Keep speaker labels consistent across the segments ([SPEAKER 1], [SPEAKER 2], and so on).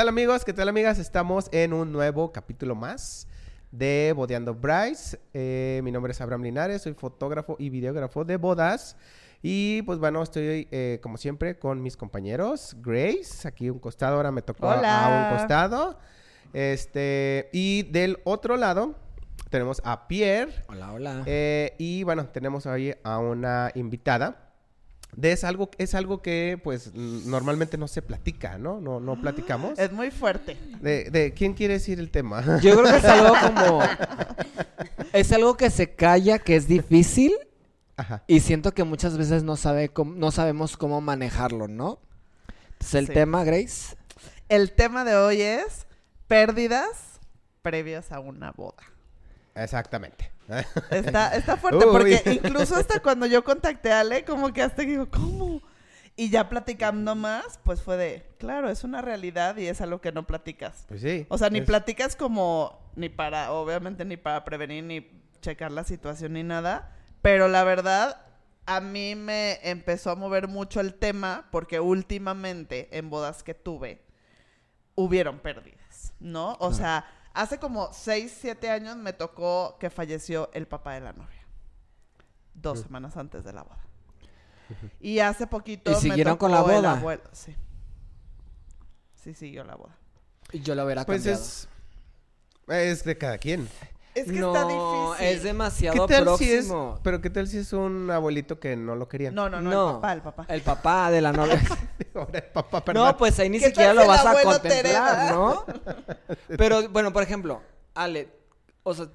[SPEAKER 1] tal amigos? ¿Qué tal amigas? Estamos en un nuevo capítulo más de Bodeando Bryce. Eh, mi nombre es Abraham Linares, soy fotógrafo y videógrafo de bodas. Y pues bueno, estoy eh, como siempre con mis compañeros. Grace, aquí un costado, ahora me tocó a-
[SPEAKER 2] Hola.
[SPEAKER 1] a un costado. Este, y del otro lado tenemos a Pierre.
[SPEAKER 3] Hola, hola.
[SPEAKER 1] Eh, y bueno, tenemos hoy a una invitada. De es algo, es algo que pues normalmente no se platica, ¿no? No, no platicamos.
[SPEAKER 2] Es muy fuerte.
[SPEAKER 1] De, de quién quiere decir el tema.
[SPEAKER 3] Yo creo que es algo como. Es algo que se calla, que es difícil.
[SPEAKER 1] Ajá.
[SPEAKER 3] Y siento que muchas veces no, sabe cómo- no sabemos cómo manejarlo, ¿no? Entonces, el
[SPEAKER 2] Sí.
[SPEAKER 3] tema, Grace.
[SPEAKER 2] El tema de hoy es pérdidas previas a una boda.
[SPEAKER 1] Exactamente.
[SPEAKER 2] Está, está fuerte
[SPEAKER 1] Uy.
[SPEAKER 2] porque incluso hasta cuando yo contacté a Ale, como que hasta digo, ¿cómo? Y ya platicando más, pues fue de, claro, es una realidad y es algo que no platicas.
[SPEAKER 1] Pues sí.
[SPEAKER 2] O sea, ni
[SPEAKER 1] es-
[SPEAKER 2] platicas como, ni para, obviamente, ni para prevenir, ni checar la situación, ni nada. Pero la verdad, a mí me empezó a mover mucho el tema porque últimamente en bodas que tuve, hubieron pérdidas, ¿no? O sea, hace como 6, 7 años me tocó que falleció el papá de la novia. Dos semanas antes de la boda. Y hace poquito
[SPEAKER 3] ¿Y
[SPEAKER 2] me
[SPEAKER 3] siguieron con la boda?
[SPEAKER 2] abuelo- Sí. Sí, siguió la boda.
[SPEAKER 3] Y Yo lo hubiera
[SPEAKER 1] Pues
[SPEAKER 3] cambiado.
[SPEAKER 1] es. Es de cada quien.
[SPEAKER 2] Es que
[SPEAKER 3] no,
[SPEAKER 2] está difícil.
[SPEAKER 3] es
[SPEAKER 1] ¿Qué
[SPEAKER 3] demasiado
[SPEAKER 1] tal si es.?
[SPEAKER 3] próximo.
[SPEAKER 1] Pero ¿qué tal si es un abuelito que no lo quería?
[SPEAKER 2] No, no, no,
[SPEAKER 3] No.
[SPEAKER 2] el papá, el papá.
[SPEAKER 3] El papá de la novia.
[SPEAKER 1] Ahora el papá, perdón.
[SPEAKER 3] no, pues ahí ni
[SPEAKER 2] ¿Qué
[SPEAKER 3] siquiera lo vas a contemplar? ¿no? Pero, bueno, por ejemplo, Ale, o sea,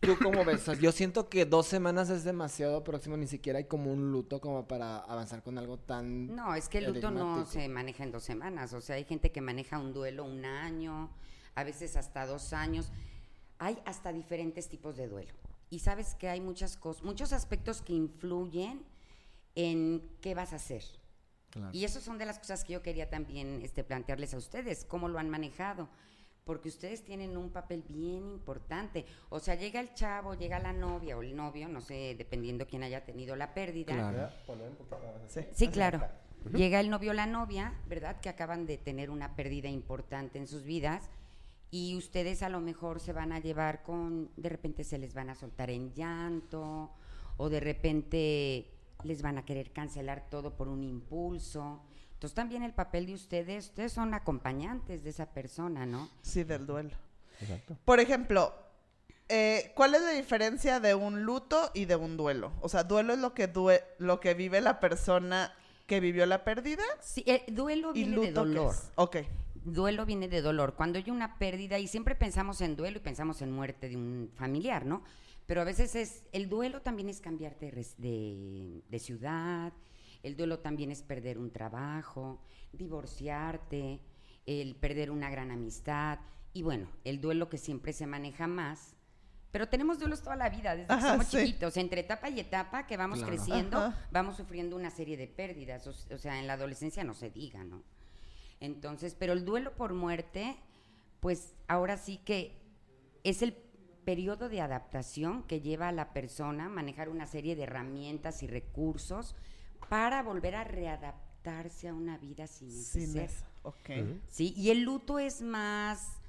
[SPEAKER 3] ¿tú cómo ves? O sea, yo siento que dos semanas es demasiado próximo, ni siquiera hay como un luto como para avanzar con algo tan...
[SPEAKER 4] No, es que el luto no se maneja en dos semanas. O sea, hay gente que maneja un duelo un año, a veces hasta dos años. Hay hasta diferentes tipos de duelo. Y sabes que hay muchas cosas, muchos aspectos que influyen en qué vas a hacer.
[SPEAKER 3] Claro.
[SPEAKER 4] Y eso son de las cosas que yo quería también este, plantearles a ustedes, cómo lo han manejado. Porque ustedes tienen un papel bien importante. O sea, llega el chavo, llega la novia o el novio, no sé, dependiendo quién haya tenido la pérdida.
[SPEAKER 3] Claro.
[SPEAKER 2] Sí.
[SPEAKER 4] Sí, claro. Llega el novio o la novia, ¿verdad? Que acaban de tener una pérdida importante en sus vidas y ustedes a lo mejor se van a llevar con, de repente se les van a soltar en llanto o de repente les van a querer cancelar todo por un impulso. Entonces también el papel de ustedes, ustedes son acompañantes de esa persona, ¿no?
[SPEAKER 2] Sí, del duelo.
[SPEAKER 1] Exacto.
[SPEAKER 2] Por ejemplo, eh, ¿cuál es la diferencia de un luto y de un duelo? O sea, duelo es lo que due- lo que vive la persona que vivió la pérdida
[SPEAKER 4] Sí, el duelo
[SPEAKER 2] y
[SPEAKER 4] viene
[SPEAKER 2] luto
[SPEAKER 4] de
[SPEAKER 2] ¿qué
[SPEAKER 4] dolor.
[SPEAKER 2] Ok.
[SPEAKER 4] Duelo viene de dolor. Cuando hay una pérdida, y siempre pensamos en duelo y pensamos en muerte de un familiar, ¿no? Pero a veces es, el duelo también es cambiarte de, res- de, de ciudad, el duelo también es perder un trabajo, divorciarte, el perder una gran amistad, y bueno, el duelo que siempre se maneja más. Pero tenemos duelos toda la vida, desde que somos
[SPEAKER 2] sí.
[SPEAKER 4] chiquitos, entre etapa y etapa que vamos
[SPEAKER 3] Claro.
[SPEAKER 4] creciendo,
[SPEAKER 2] Ajá.
[SPEAKER 4] vamos sufriendo una serie de pérdidas, o, o sea, en la adolescencia no se diga, ¿no? Entonces, pero el duelo por muerte, pues ahora sí que es el periodo de adaptación que lleva a la persona a manejar una serie de herramientas y recursos para volver a readaptarse a una vida sin ese
[SPEAKER 2] Sin
[SPEAKER 4] ser.
[SPEAKER 2] eso. Ok.
[SPEAKER 1] Ujú.
[SPEAKER 4] Sí, y el luto es más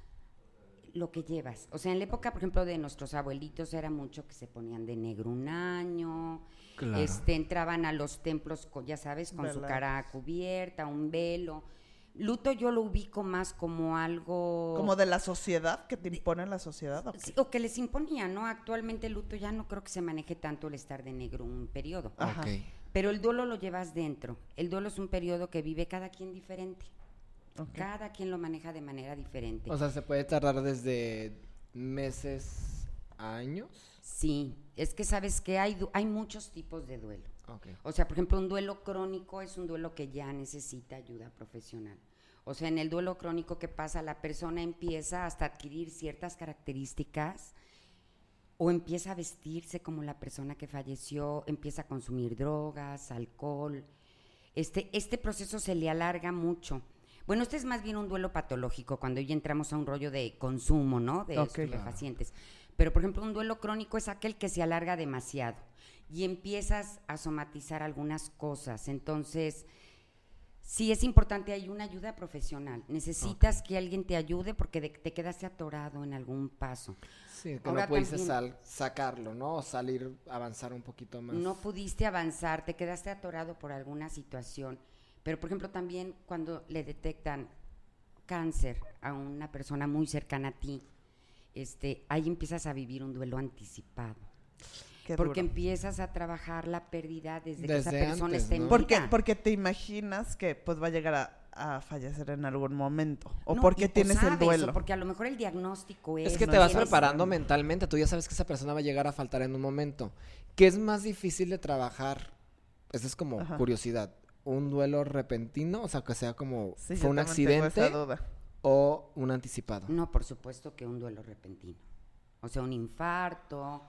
[SPEAKER 4] lo que llevas. O sea, en la época, por ejemplo, de nuestros abuelitos era mucho que se ponían de negro un año,
[SPEAKER 3] Claro.
[SPEAKER 4] este, entraban a los templos, con, ya sabes, con su cara cubierta, un velo. Luto yo lo ubico más como algo...
[SPEAKER 2] Como de la sociedad, que te impone la sociedad.
[SPEAKER 4] Sí, o que les imponía, ¿no? Actualmente el luto ya no creo que se maneje tanto el estar de negro un periodo.
[SPEAKER 2] Ajá.
[SPEAKER 3] Ok.
[SPEAKER 4] Pero el duelo lo llevas dentro. El duelo es un periodo que vive cada quien diferente. Cada quien lo maneja de manera diferente.
[SPEAKER 3] O sea, se puede tardar desde meses, a años.
[SPEAKER 4] Sí, es que sabes que hay, du- hay muchos tipos de duelo. O sea, por ejemplo, un duelo crónico es un duelo que ya necesita ayuda profesional. O sea, en el duelo crónico que pasa, la persona empieza hasta adquirir ciertas características o empieza a vestirse como la persona que falleció, empieza a consumir drogas, alcohol. Este, este proceso se le alarga mucho. Bueno, este es más bien un duelo patológico, cuando ya entramos a un rollo de consumo, ¿no? De
[SPEAKER 2] Ok.
[SPEAKER 4] estupefacientes. Pero, por ejemplo, un duelo crónico es aquel que se alarga demasiado y empiezas a somatizar algunas cosas. Entonces, Sí, es importante, hay una ayuda profesional. Necesitas que alguien te ayude porque de- te quedaste atorado en algún paso.
[SPEAKER 3] Sí, que
[SPEAKER 4] Ahora
[SPEAKER 3] no pudiste
[SPEAKER 4] también-
[SPEAKER 3] sal- sacarlo, ¿no? O salir, avanzar un poquito más.
[SPEAKER 4] No pudiste avanzar, te quedaste atorado por alguna situación. Pero, por ejemplo, también cuando le detectan cáncer a una persona muy cercana a ti, este, ahí empiezas a vivir un duelo anticipado.
[SPEAKER 2] Qué
[SPEAKER 4] porque
[SPEAKER 2] duro.
[SPEAKER 4] empiezas a trabajar la pérdida desde, que esa persona
[SPEAKER 3] antes,
[SPEAKER 4] está en
[SPEAKER 3] ¿no?
[SPEAKER 2] Porque,
[SPEAKER 4] vida.
[SPEAKER 2] porque te imaginas que pues va a llegar a, a fallecer en algún momento. O
[SPEAKER 4] No,
[SPEAKER 2] porque tienes el duelo.
[SPEAKER 4] porque a lo mejor el diagnóstico es...
[SPEAKER 3] Es que
[SPEAKER 2] no
[SPEAKER 3] te vas preparando mentalmente, tú ya sabes que esa persona va a llegar a faltar en un momento. ¿Qué es más difícil de trabajar? Esa es como
[SPEAKER 2] Ajá.
[SPEAKER 3] curiosidad. ¿Un duelo repentino? O sea, que sea como
[SPEAKER 2] Sí,
[SPEAKER 3] fue
[SPEAKER 2] yo
[SPEAKER 3] un
[SPEAKER 2] también tengo esa
[SPEAKER 3] accidente
[SPEAKER 2] duda.
[SPEAKER 3] O un anticipado.
[SPEAKER 4] No, por supuesto que un duelo repentino. O sea, un infarto,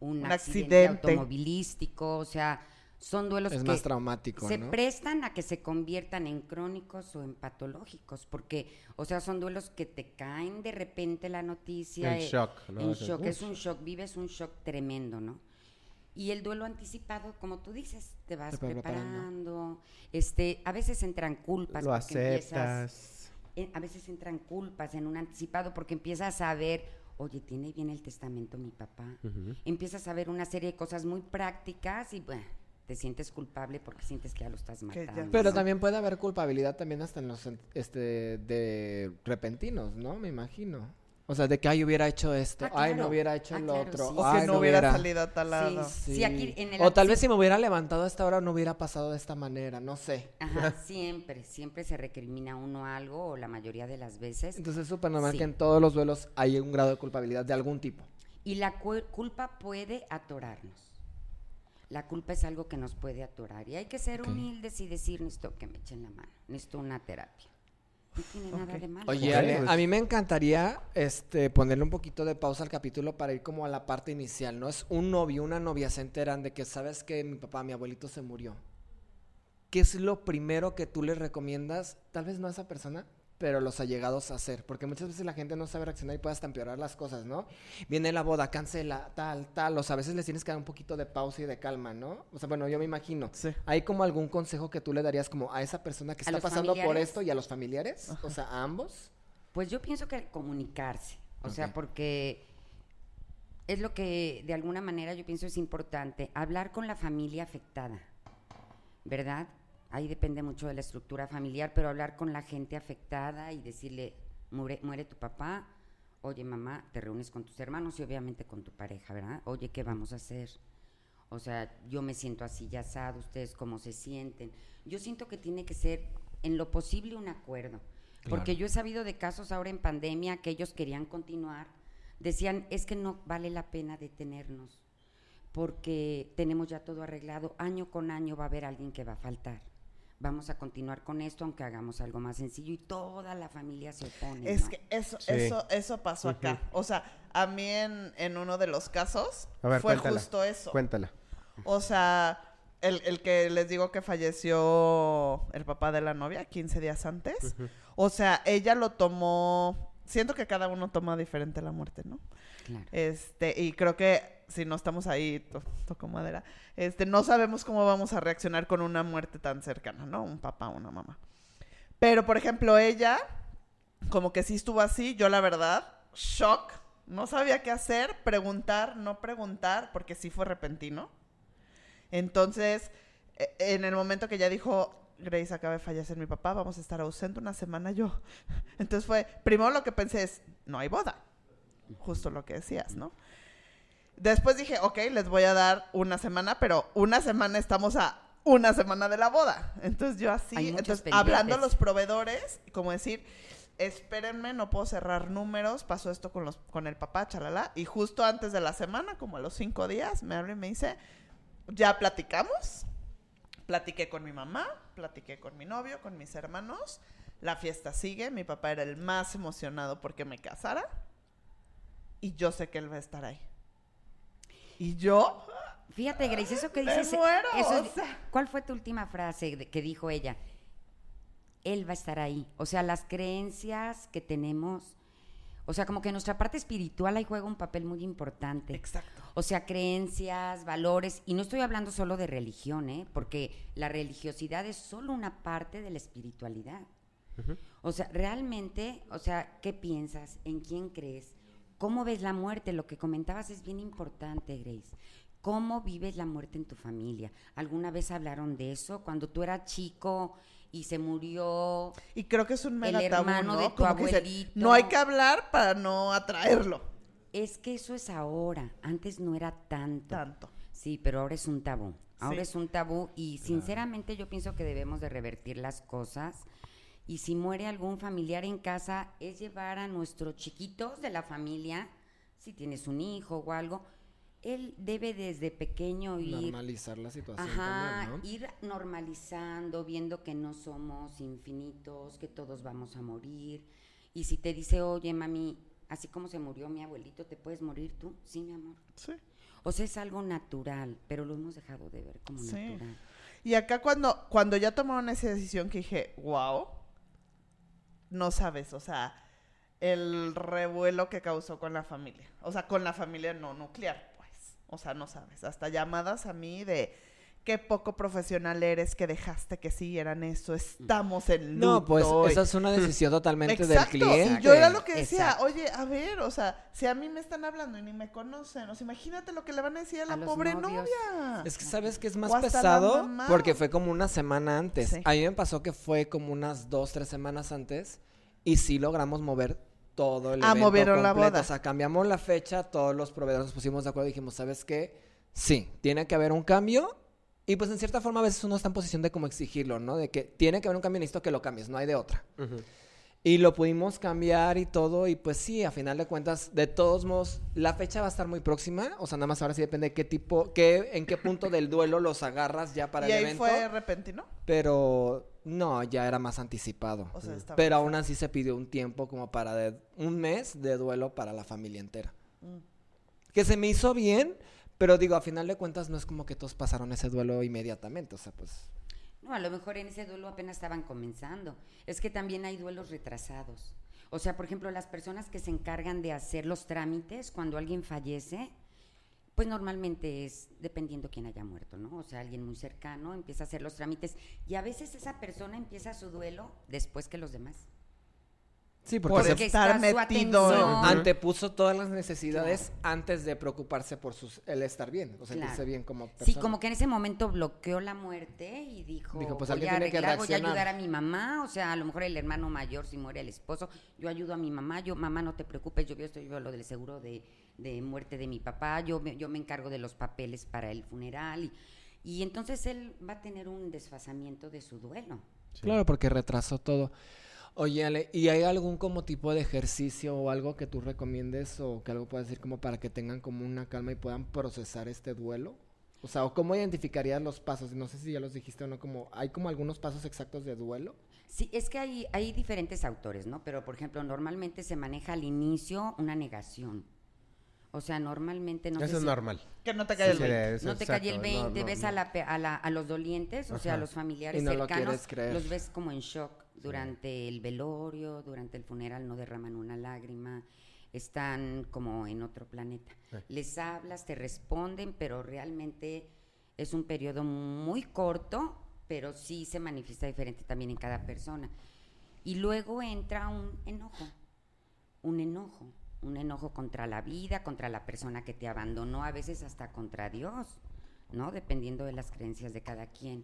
[SPEAKER 4] un,
[SPEAKER 2] Un
[SPEAKER 4] accidente,
[SPEAKER 2] accidente.
[SPEAKER 4] automovilístico, o sea, son duelos
[SPEAKER 3] Es
[SPEAKER 4] que
[SPEAKER 3] más traumático,
[SPEAKER 4] se
[SPEAKER 3] ¿no?
[SPEAKER 4] prestan a que se conviertan en crónicos o en patológicos, porque, o sea, son duelos que te caen de repente la noticia.
[SPEAKER 1] El
[SPEAKER 4] eh,
[SPEAKER 1] shock, ¿no?
[SPEAKER 4] En shock, es un shock, vives un shock tremendo, ¿no? Y el duelo anticipado, como tú dices, te vas
[SPEAKER 3] Te preparando.
[SPEAKER 4] preparando. Este, a veces entran culpas.
[SPEAKER 1] Lo
[SPEAKER 4] empiezas-
[SPEAKER 1] aceptas.
[SPEAKER 4] A veces entran culpas en un anticipado porque empiezas a ver, oye, tiene bien el testamento mi papá. Empiezas a ver una serie de cosas muy prácticas y bueno, te sientes culpable porque sientes que ya lo estás matando.
[SPEAKER 3] Pero
[SPEAKER 4] ¿no?
[SPEAKER 3] también puede haber culpabilidad también hasta en los este de repentinos, ¿no? Me imagino. O sea, de que ay hubiera hecho esto,
[SPEAKER 4] Ah,
[SPEAKER 3] ay no hubiera hecho
[SPEAKER 4] Ah,
[SPEAKER 3] lo
[SPEAKER 4] claro,
[SPEAKER 3] otro,
[SPEAKER 4] sí.
[SPEAKER 2] O
[SPEAKER 3] ay
[SPEAKER 2] que no hubiera
[SPEAKER 3] hubiera-
[SPEAKER 2] salido a tal lado.
[SPEAKER 4] Sí, sí, aquí en el
[SPEAKER 3] o tal vez si me hubiera levantado a esta hora no hubiera pasado de esta manera, no sé.
[SPEAKER 4] Ajá, siempre, siempre se recrimina uno algo o la mayoría de las veces.
[SPEAKER 3] Entonces es súper normal
[SPEAKER 4] Sí.
[SPEAKER 3] que en todos los duelos hay un grado de culpabilidad de algún tipo.
[SPEAKER 4] Y la cu- culpa puede atorarnos. La culpa es algo que nos puede atorar. Y hay que ser humildes y decir, necesito que me echen la mano, necesito una terapia. No tiene nada
[SPEAKER 2] Ok.
[SPEAKER 4] de malo.
[SPEAKER 3] Oye, Ale,
[SPEAKER 1] pues-
[SPEAKER 3] a mí me encantaría este, ponerle un poquito de pausa al capítulo para ir como a la parte inicial, ¿no? Es un novio, una novia se enteran de que sabes que mi papá, mi abuelito se murió. ¿Qué es lo primero que tú les recomiendas? Tal vez no a esa persona, pero los allegados a hacer. Porque muchas veces la gente no sabe reaccionar y puede hasta empeorar las cosas, ¿no? Viene la boda, cancela, tal, tal. O sea, a veces les tienes que dar un poquito de pausa y de calma, ¿no? O sea, bueno, yo me imagino.
[SPEAKER 2] Sí.
[SPEAKER 3] ¿Hay como algún consejo que tú le darías como a esa persona que
[SPEAKER 4] ¿A
[SPEAKER 3] está pasando por esto y a los familiares? O sea, a ambos.
[SPEAKER 4] Pues yo pienso que comunicarse, o sea, porque es lo que de alguna manera yo pienso es importante, hablar con la familia afectada, ¿verdad? Ahí depende mucho de la estructura familiar, pero hablar con la gente afectada y decirle, muere, muere tu papá, oye mamá, te reúnes con tus hermanos y obviamente con tu pareja, ¿verdad? Oye, ¿qué vamos a hacer? O sea, yo me siento así, ya asado, ustedes cómo se sienten. Yo siento que tiene que ser en lo posible un acuerdo. Porque yo he sabido de casos ahora en pandemia que ellos querían continuar, decían, es que no vale la pena detenernos, porque tenemos ya todo arreglado, año con año va a haber alguien que va a faltar. Vamos a continuar con esto aunque hagamos algo más sencillo y toda la familia se opone.
[SPEAKER 2] Es
[SPEAKER 4] ¿no?
[SPEAKER 2] que eso,
[SPEAKER 1] Sí.
[SPEAKER 2] eso, eso pasó acá. O sea, a mí en, en uno de los casos
[SPEAKER 1] ver,
[SPEAKER 2] fue
[SPEAKER 1] cuéntala.
[SPEAKER 2] justo eso.
[SPEAKER 1] Cuéntala.
[SPEAKER 2] O sea, el, el que les digo que falleció el papá de la novia 15 días antes. O sea, ella lo tomó. Siento que cada uno toma diferente la muerte, ¿no?
[SPEAKER 4] Claro.
[SPEAKER 2] Este, y creo que si no estamos ahí, to- toco madera, este, no sabemos cómo vamos a reaccionar con una muerte tan cercana, ¿no? Un papá, una mamá. Pero, por ejemplo, ella, como que sí estuvo así, yo la verdad, shock, no sabía qué hacer, preguntar, no preguntar, porque sí fue repentino. Entonces, e- en el momento que ella dijo, Grace acaba de fallecer mi papá, vamos a estar ausente una semana yo. Entonces fue, primero lo que pensé es, no hay boda. Justo lo que decías, ¿no? Después dije, ok, les voy a dar una semana, pero una semana estamos a una semana de la boda. Entonces yo así, entonces hablando a los proveedores, como decir, espérenme, no puedo cerrar números, pasó esto con los, con el papá, chalala, y justo antes de la semana, como a los cinco días, me habla y me dice, ya platicamos, platiqué con mi mamá, platiqué con mi novio, con mis hermanos, la fiesta sigue, mi papá era el más emocionado porque me casara, y yo sé que él va a estar ahí. Y yo,
[SPEAKER 4] Fíjate, Grace, eso que
[SPEAKER 2] Me
[SPEAKER 4] dices.
[SPEAKER 2] muero,
[SPEAKER 4] eso es-
[SPEAKER 2] o sea.
[SPEAKER 4] ¿Cuál fue tu última frase que dijo ella? Él va a estar ahí. O sea, las creencias que tenemos. O sea, como que nuestra parte espiritual ahí juega un papel muy importante.
[SPEAKER 2] Exacto.
[SPEAKER 4] O sea, creencias, valores, y no estoy hablando solo de religión, ¿eh? porque la religiosidad es solo una parte de la espiritualidad. O sea, realmente, o sea, ¿qué piensas? ¿En quién crees? ¿Cómo ves la muerte? Lo que comentabas es bien importante, Grace. ¿Cómo vives la muerte en tu familia? ¿Alguna vez hablaron de eso? Cuando tú eras chico y se murió
[SPEAKER 2] Y creo que es un mega
[SPEAKER 4] El
[SPEAKER 2] tabú,
[SPEAKER 4] hermano
[SPEAKER 2] ¿no?
[SPEAKER 4] de tu abuelito.
[SPEAKER 2] no hay que hablar para no atraerlo
[SPEAKER 4] Es que eso es ahora, antes no era tanto.
[SPEAKER 2] tanto.
[SPEAKER 4] Sí, pero ahora es un tabú. Ahora
[SPEAKER 2] Sí.
[SPEAKER 4] es un tabú y sinceramente yo pienso que debemos de revertir las cosas. Y si muere algún familiar en casa, es llevar a nuestros chiquitos de la familia, si tienes un hijo o algo, él debe desde pequeño ir
[SPEAKER 3] Normalizar la situación
[SPEAKER 4] Ajá,
[SPEAKER 3] también, ¿no?
[SPEAKER 4] ir normalizando, viendo que no somos infinitos, que todos vamos a morir. Y si te dice, oye, mami, así como se murió mi abuelito, ¿te puedes morir tú? Sí, mi amor.
[SPEAKER 2] Sí.
[SPEAKER 4] O sea, es algo natural, pero lo hemos dejado de ver como
[SPEAKER 2] Sí.
[SPEAKER 4] natural.
[SPEAKER 2] Y acá cuando, cuando ya tomaron esa decisión que dije, wow, no sabes, o sea, el revuelo que causó con la familia. O sea, con la familia no nuclear, pues. O sea, no sabes. Hasta llamadas a mí de qué poco profesional eres, que dejaste que siguieran eso, estamos en luto.
[SPEAKER 3] No, pues esa es una decisión totalmente
[SPEAKER 2] Exacto.
[SPEAKER 3] del cliente.
[SPEAKER 2] Y yo era lo que decía,
[SPEAKER 4] Exacto.
[SPEAKER 2] oye, a ver, o sea, si a mí me están hablando y ni me conocen, o sea, imagínate lo que le van a decir a la
[SPEAKER 4] A
[SPEAKER 2] pobre novia.
[SPEAKER 3] Es que sabes que es más pesado porque fue como una semana antes.
[SPEAKER 2] Sí.
[SPEAKER 3] A mí me pasó que fue como unas dos, tres semanas antes y sí logramos mover todo el
[SPEAKER 2] Ah,
[SPEAKER 3] evento
[SPEAKER 2] movieron la boda.
[SPEAKER 3] O sea, cambiamos la fecha, todos los proveedores nos pusimos de acuerdo y dijimos, ¿sabes qué? Sí, tiene que haber un cambio. Y pues en cierta forma a veces uno está en posición de como exigirlo, ¿no? De que tiene que haber un cambio, necesito que lo cambies, no hay de otra. Y lo pudimos cambiar y todo, y pues sí, a final de cuentas, de todos modos, la fecha va a estar muy próxima, o sea, nada más ahora sí depende de qué tipo, qué, en qué punto del duelo los agarras ya para
[SPEAKER 2] y
[SPEAKER 3] el
[SPEAKER 2] ahí
[SPEAKER 3] evento.
[SPEAKER 2] fue repentino.
[SPEAKER 3] Pero no, ya era más anticipado.
[SPEAKER 2] O sea, estaba
[SPEAKER 3] pero aún así se pidió un tiempo como para de- un mes de duelo para la familia entera.
[SPEAKER 2] Mm.
[SPEAKER 3] Que se me hizo bien, pero digo, a final de cuentas no es como que todos pasaron ese duelo inmediatamente, o sea, pues...
[SPEAKER 4] No, a lo mejor en ese duelo apenas estaban comenzando. Es que también hay duelos retrasados. O sea, por ejemplo, las personas que se encargan de hacer los trámites cuando alguien fallece, pues normalmente es dependiendo quién haya muerto, ¿no? O sea, alguien muy cercano empieza a hacer los trámites y a veces esa persona empieza su duelo después que los demás.
[SPEAKER 3] Sí,
[SPEAKER 2] Por
[SPEAKER 3] porque se
[SPEAKER 4] Porque
[SPEAKER 2] estar metido en-
[SPEAKER 3] antepuso todas las necesidades antes de preocuparse por sus, el estar bien, o sentirse
[SPEAKER 4] Claro.
[SPEAKER 3] bien como persona.
[SPEAKER 4] Sí, como que en ese momento bloqueó la muerte y dijo,
[SPEAKER 3] Dijo, pues,
[SPEAKER 4] voy a
[SPEAKER 3] tiene que
[SPEAKER 4] arreglar, voy a ayudar a mi mamá, o sea, a lo mejor el hermano mayor si muere el esposo, yo ayudo a mi mamá, yo, mamá, no te preocupes, yo, yo estoy yo lo del seguro de, de muerte de mi papá, yo me, yo me encargo de los papeles para el funeral y, y entonces él va a tener un desfasamiento de su duelo.
[SPEAKER 3] Claro, porque retrasó todo. Oye, Ale, ¿y hay algún como tipo de ejercicio o algo que tú recomiendes o que algo puedas decir como para que tengan como una calma y puedan procesar este duelo? O sea, ¿o cómo identificarías los pasos? No sé si ya los dijiste o no, como hay como algunos pasos exactos de duelo.
[SPEAKER 4] Sí, es que hay, hay diferentes autores, ¿no? Pero, por ejemplo, normalmente se maneja al inicio una negación. O sea, normalmente no
[SPEAKER 1] Eso
[SPEAKER 4] sé
[SPEAKER 1] es
[SPEAKER 4] si-
[SPEAKER 1] normal.
[SPEAKER 2] Que no te caiga el
[SPEAKER 1] Sí,
[SPEAKER 2] 20.
[SPEAKER 1] eso,
[SPEAKER 4] no te
[SPEAKER 1] exacto,
[SPEAKER 4] cae el
[SPEAKER 1] no,
[SPEAKER 4] 20,
[SPEAKER 1] no,
[SPEAKER 4] ves
[SPEAKER 1] no.
[SPEAKER 4] A, la pe- a, la- a los dolientes, o sea, a los familiares
[SPEAKER 3] Y no lo
[SPEAKER 4] cercanos,
[SPEAKER 3] quieres creer.
[SPEAKER 4] los ves como en shock durante el velorio, durante el funeral, no derraman una lágrima, están como en otro planeta. Les hablas, te responden, pero realmente es un periodo muy corto, pero sí se manifiesta diferente también en cada persona. Y luego entra un enojo, un enojo, un enojo contra la vida, contra la persona que te abandonó, a veces hasta contra Dios, ¿no? Dependiendo de las creencias de cada quien.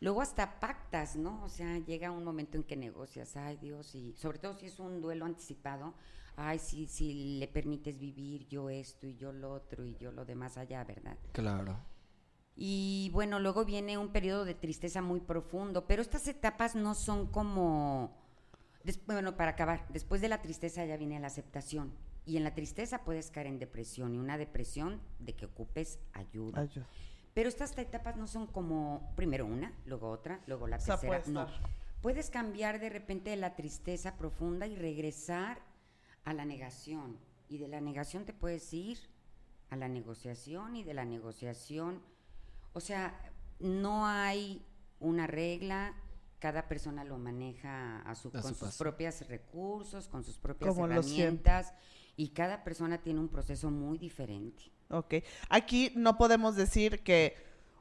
[SPEAKER 4] Luego hasta pactas, ¿no? O sea, llega un momento en que negocias, ay Dios, y sobre todo si es un duelo anticipado, ay, si, si le permites vivir yo esto y yo lo otro y yo lo demás allá, ¿verdad?
[SPEAKER 3] Claro.
[SPEAKER 4] Y bueno, luego viene un periodo de tristeza muy profundo, pero estas etapas no son como, des- bueno, para acabar, después de la tristeza ya viene la aceptación. Y en la tristeza puedes caer en depresión y una depresión de que ocupes ayuda.
[SPEAKER 2] Ayuda.
[SPEAKER 4] Pero estas etapas no son como primero una, luego otra, luego la
[SPEAKER 2] O sea,
[SPEAKER 4] tercera. No. Puedes cambiar de repente de la tristeza profunda y regresar a la negación. Y de la negación te puedes ir a la negociación y de la negociación. O sea, no hay una regla cada persona lo maneja a su,
[SPEAKER 3] A
[SPEAKER 4] con
[SPEAKER 3] su
[SPEAKER 4] sus propios recursos, con sus propias
[SPEAKER 2] Como
[SPEAKER 4] herramientas y cada persona tiene un proceso muy diferente.
[SPEAKER 2] Ok. Aquí no podemos decir que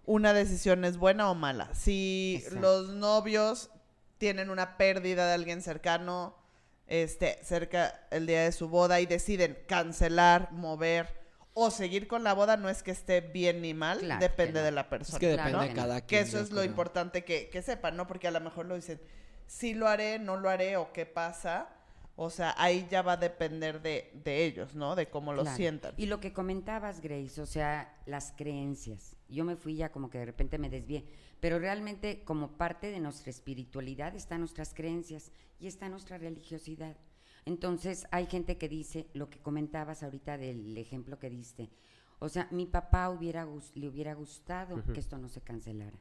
[SPEAKER 2] una decisión es buena o mala. Si
[SPEAKER 4] Exacto.
[SPEAKER 2] los novios tienen una pérdida de alguien cercano, este, cerca el día de su boda y deciden cancelar, mover o seguir con la boda, no es que esté bien ni mal,
[SPEAKER 4] Claro que
[SPEAKER 2] depende
[SPEAKER 4] no.
[SPEAKER 2] de la persona.
[SPEAKER 3] Es que depende
[SPEAKER 4] que
[SPEAKER 3] de cada
[SPEAKER 2] Que
[SPEAKER 3] quien.
[SPEAKER 2] eso
[SPEAKER 3] yo
[SPEAKER 2] es lo
[SPEAKER 3] creo.
[SPEAKER 2] importante que, que sepan, ¿no? Porque a lo mejor lo dicen, sí lo haré, no lo haré o qué pasa. O sea, ahí ya va a depender de, de ellos, ¿no? De cómo lo
[SPEAKER 4] Claro.
[SPEAKER 2] sientan.
[SPEAKER 4] Y lo que comentabas, Grace, o sea, las creencias. Yo me fui ya como que de repente me desvié, pero realmente como parte de nuestra espiritualidad están nuestras creencias y está nuestra religiosidad. Entonces hay gente que dice lo que comentabas ahorita del ejemplo que diste. O sea, mi papá hubiera le hubiera gustado que esto no se cancelara.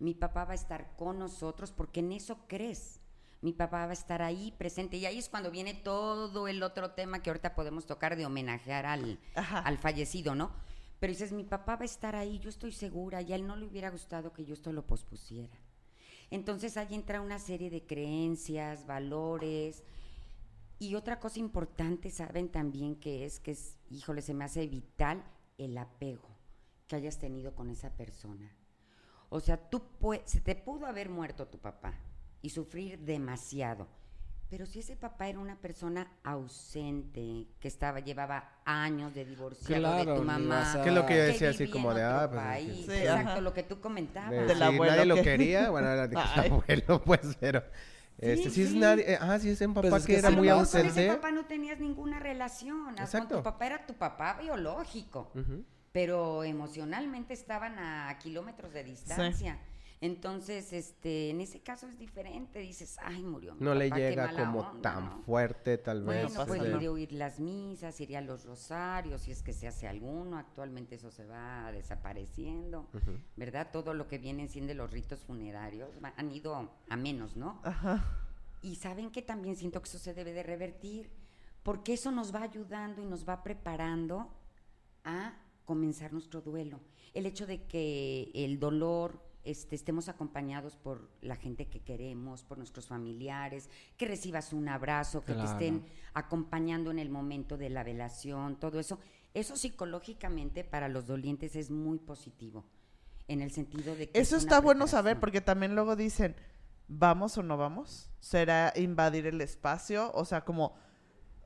[SPEAKER 4] Mi papá va a estar con nosotros porque en eso crees. Mi papá va a estar ahí presente. Y ahí es cuando viene todo el otro tema que ahorita podemos tocar de homenajear al,
[SPEAKER 2] Ajá.
[SPEAKER 4] al fallecido, ¿no? Pero dices, mi papá va a estar ahí, yo estoy segura, y a él no le hubiera gustado que yo esto lo pospusiera. Entonces ahí entra una serie de creencias, valores. Y otra cosa importante, saben también que es, que es, híjole, se me hace vital el apego que hayas tenido con esa persona. O sea, tú se te pudo haber muerto tu papá y sufrir demasiado. Pero si ese papá era una persona ausente, que estaba, llevaba años de divorciado de
[SPEAKER 3] Claro,
[SPEAKER 4] tu
[SPEAKER 3] ni
[SPEAKER 4] mamá.
[SPEAKER 3] a-
[SPEAKER 1] Que es lo que yo
[SPEAKER 4] que
[SPEAKER 1] decía así como de, ah, pues,
[SPEAKER 4] país.
[SPEAKER 2] Sí,
[SPEAKER 4] Exacto,
[SPEAKER 2] ajá.
[SPEAKER 4] lo que tú comentabas.
[SPEAKER 1] De-
[SPEAKER 2] Del
[SPEAKER 1] si
[SPEAKER 2] abuelo
[SPEAKER 1] nadie lo
[SPEAKER 2] que-
[SPEAKER 1] quería, bueno, era de abuelo, pues, pero... Este, si es
[SPEAKER 4] sí.
[SPEAKER 1] nadie... eh, ah, si es un papá
[SPEAKER 3] Pues es
[SPEAKER 1] que
[SPEAKER 3] que
[SPEAKER 1] era
[SPEAKER 3] sí,
[SPEAKER 4] lo
[SPEAKER 1] muy
[SPEAKER 4] mejor con ese
[SPEAKER 1] ausente.
[SPEAKER 4] papá no tenías ninguna relación. haz- Con
[SPEAKER 1] Exacto.
[SPEAKER 4] tu papá era tu papá biológico.
[SPEAKER 1] Ujú.
[SPEAKER 4] pero emocionalmente estaban a kilómetros de distancia. Entonces, este, en ese caso es diferente. Dices, ay, murió. mi
[SPEAKER 1] No le
[SPEAKER 4] qué
[SPEAKER 1] llega
[SPEAKER 4] mala
[SPEAKER 1] como
[SPEAKER 4] onda",
[SPEAKER 1] tan
[SPEAKER 4] ¿no?
[SPEAKER 1] fuerte, tal vez.
[SPEAKER 4] Bueno, pues
[SPEAKER 1] este,
[SPEAKER 4] iré a oír las misas, iré a los rosarios, si es que se hace alguno. Actualmente eso se va desapareciendo. ¿verdad? Todo lo que vienen siendo los ritos funerarios va- han ido a menos, ¿no?
[SPEAKER 2] Ajá.
[SPEAKER 4] Y saben que también siento que eso se debe de revertir, porque eso nos va ayudando y nos va preparando a comenzar nuestro duelo. El hecho de que el dolor este, estemos acompañados por la gente que queremos, por nuestros familiares, que recibas un abrazo, que
[SPEAKER 3] Claro.
[SPEAKER 4] te estén acompañando en el momento de la velación, todo eso. Eso psicológicamente para los dolientes es muy positivo, en el sentido de que...
[SPEAKER 2] Eso
[SPEAKER 4] es
[SPEAKER 2] está bueno saber porque también luego dicen, ¿vamos o no vamos? ¿Será invadir el espacio? O sea, como,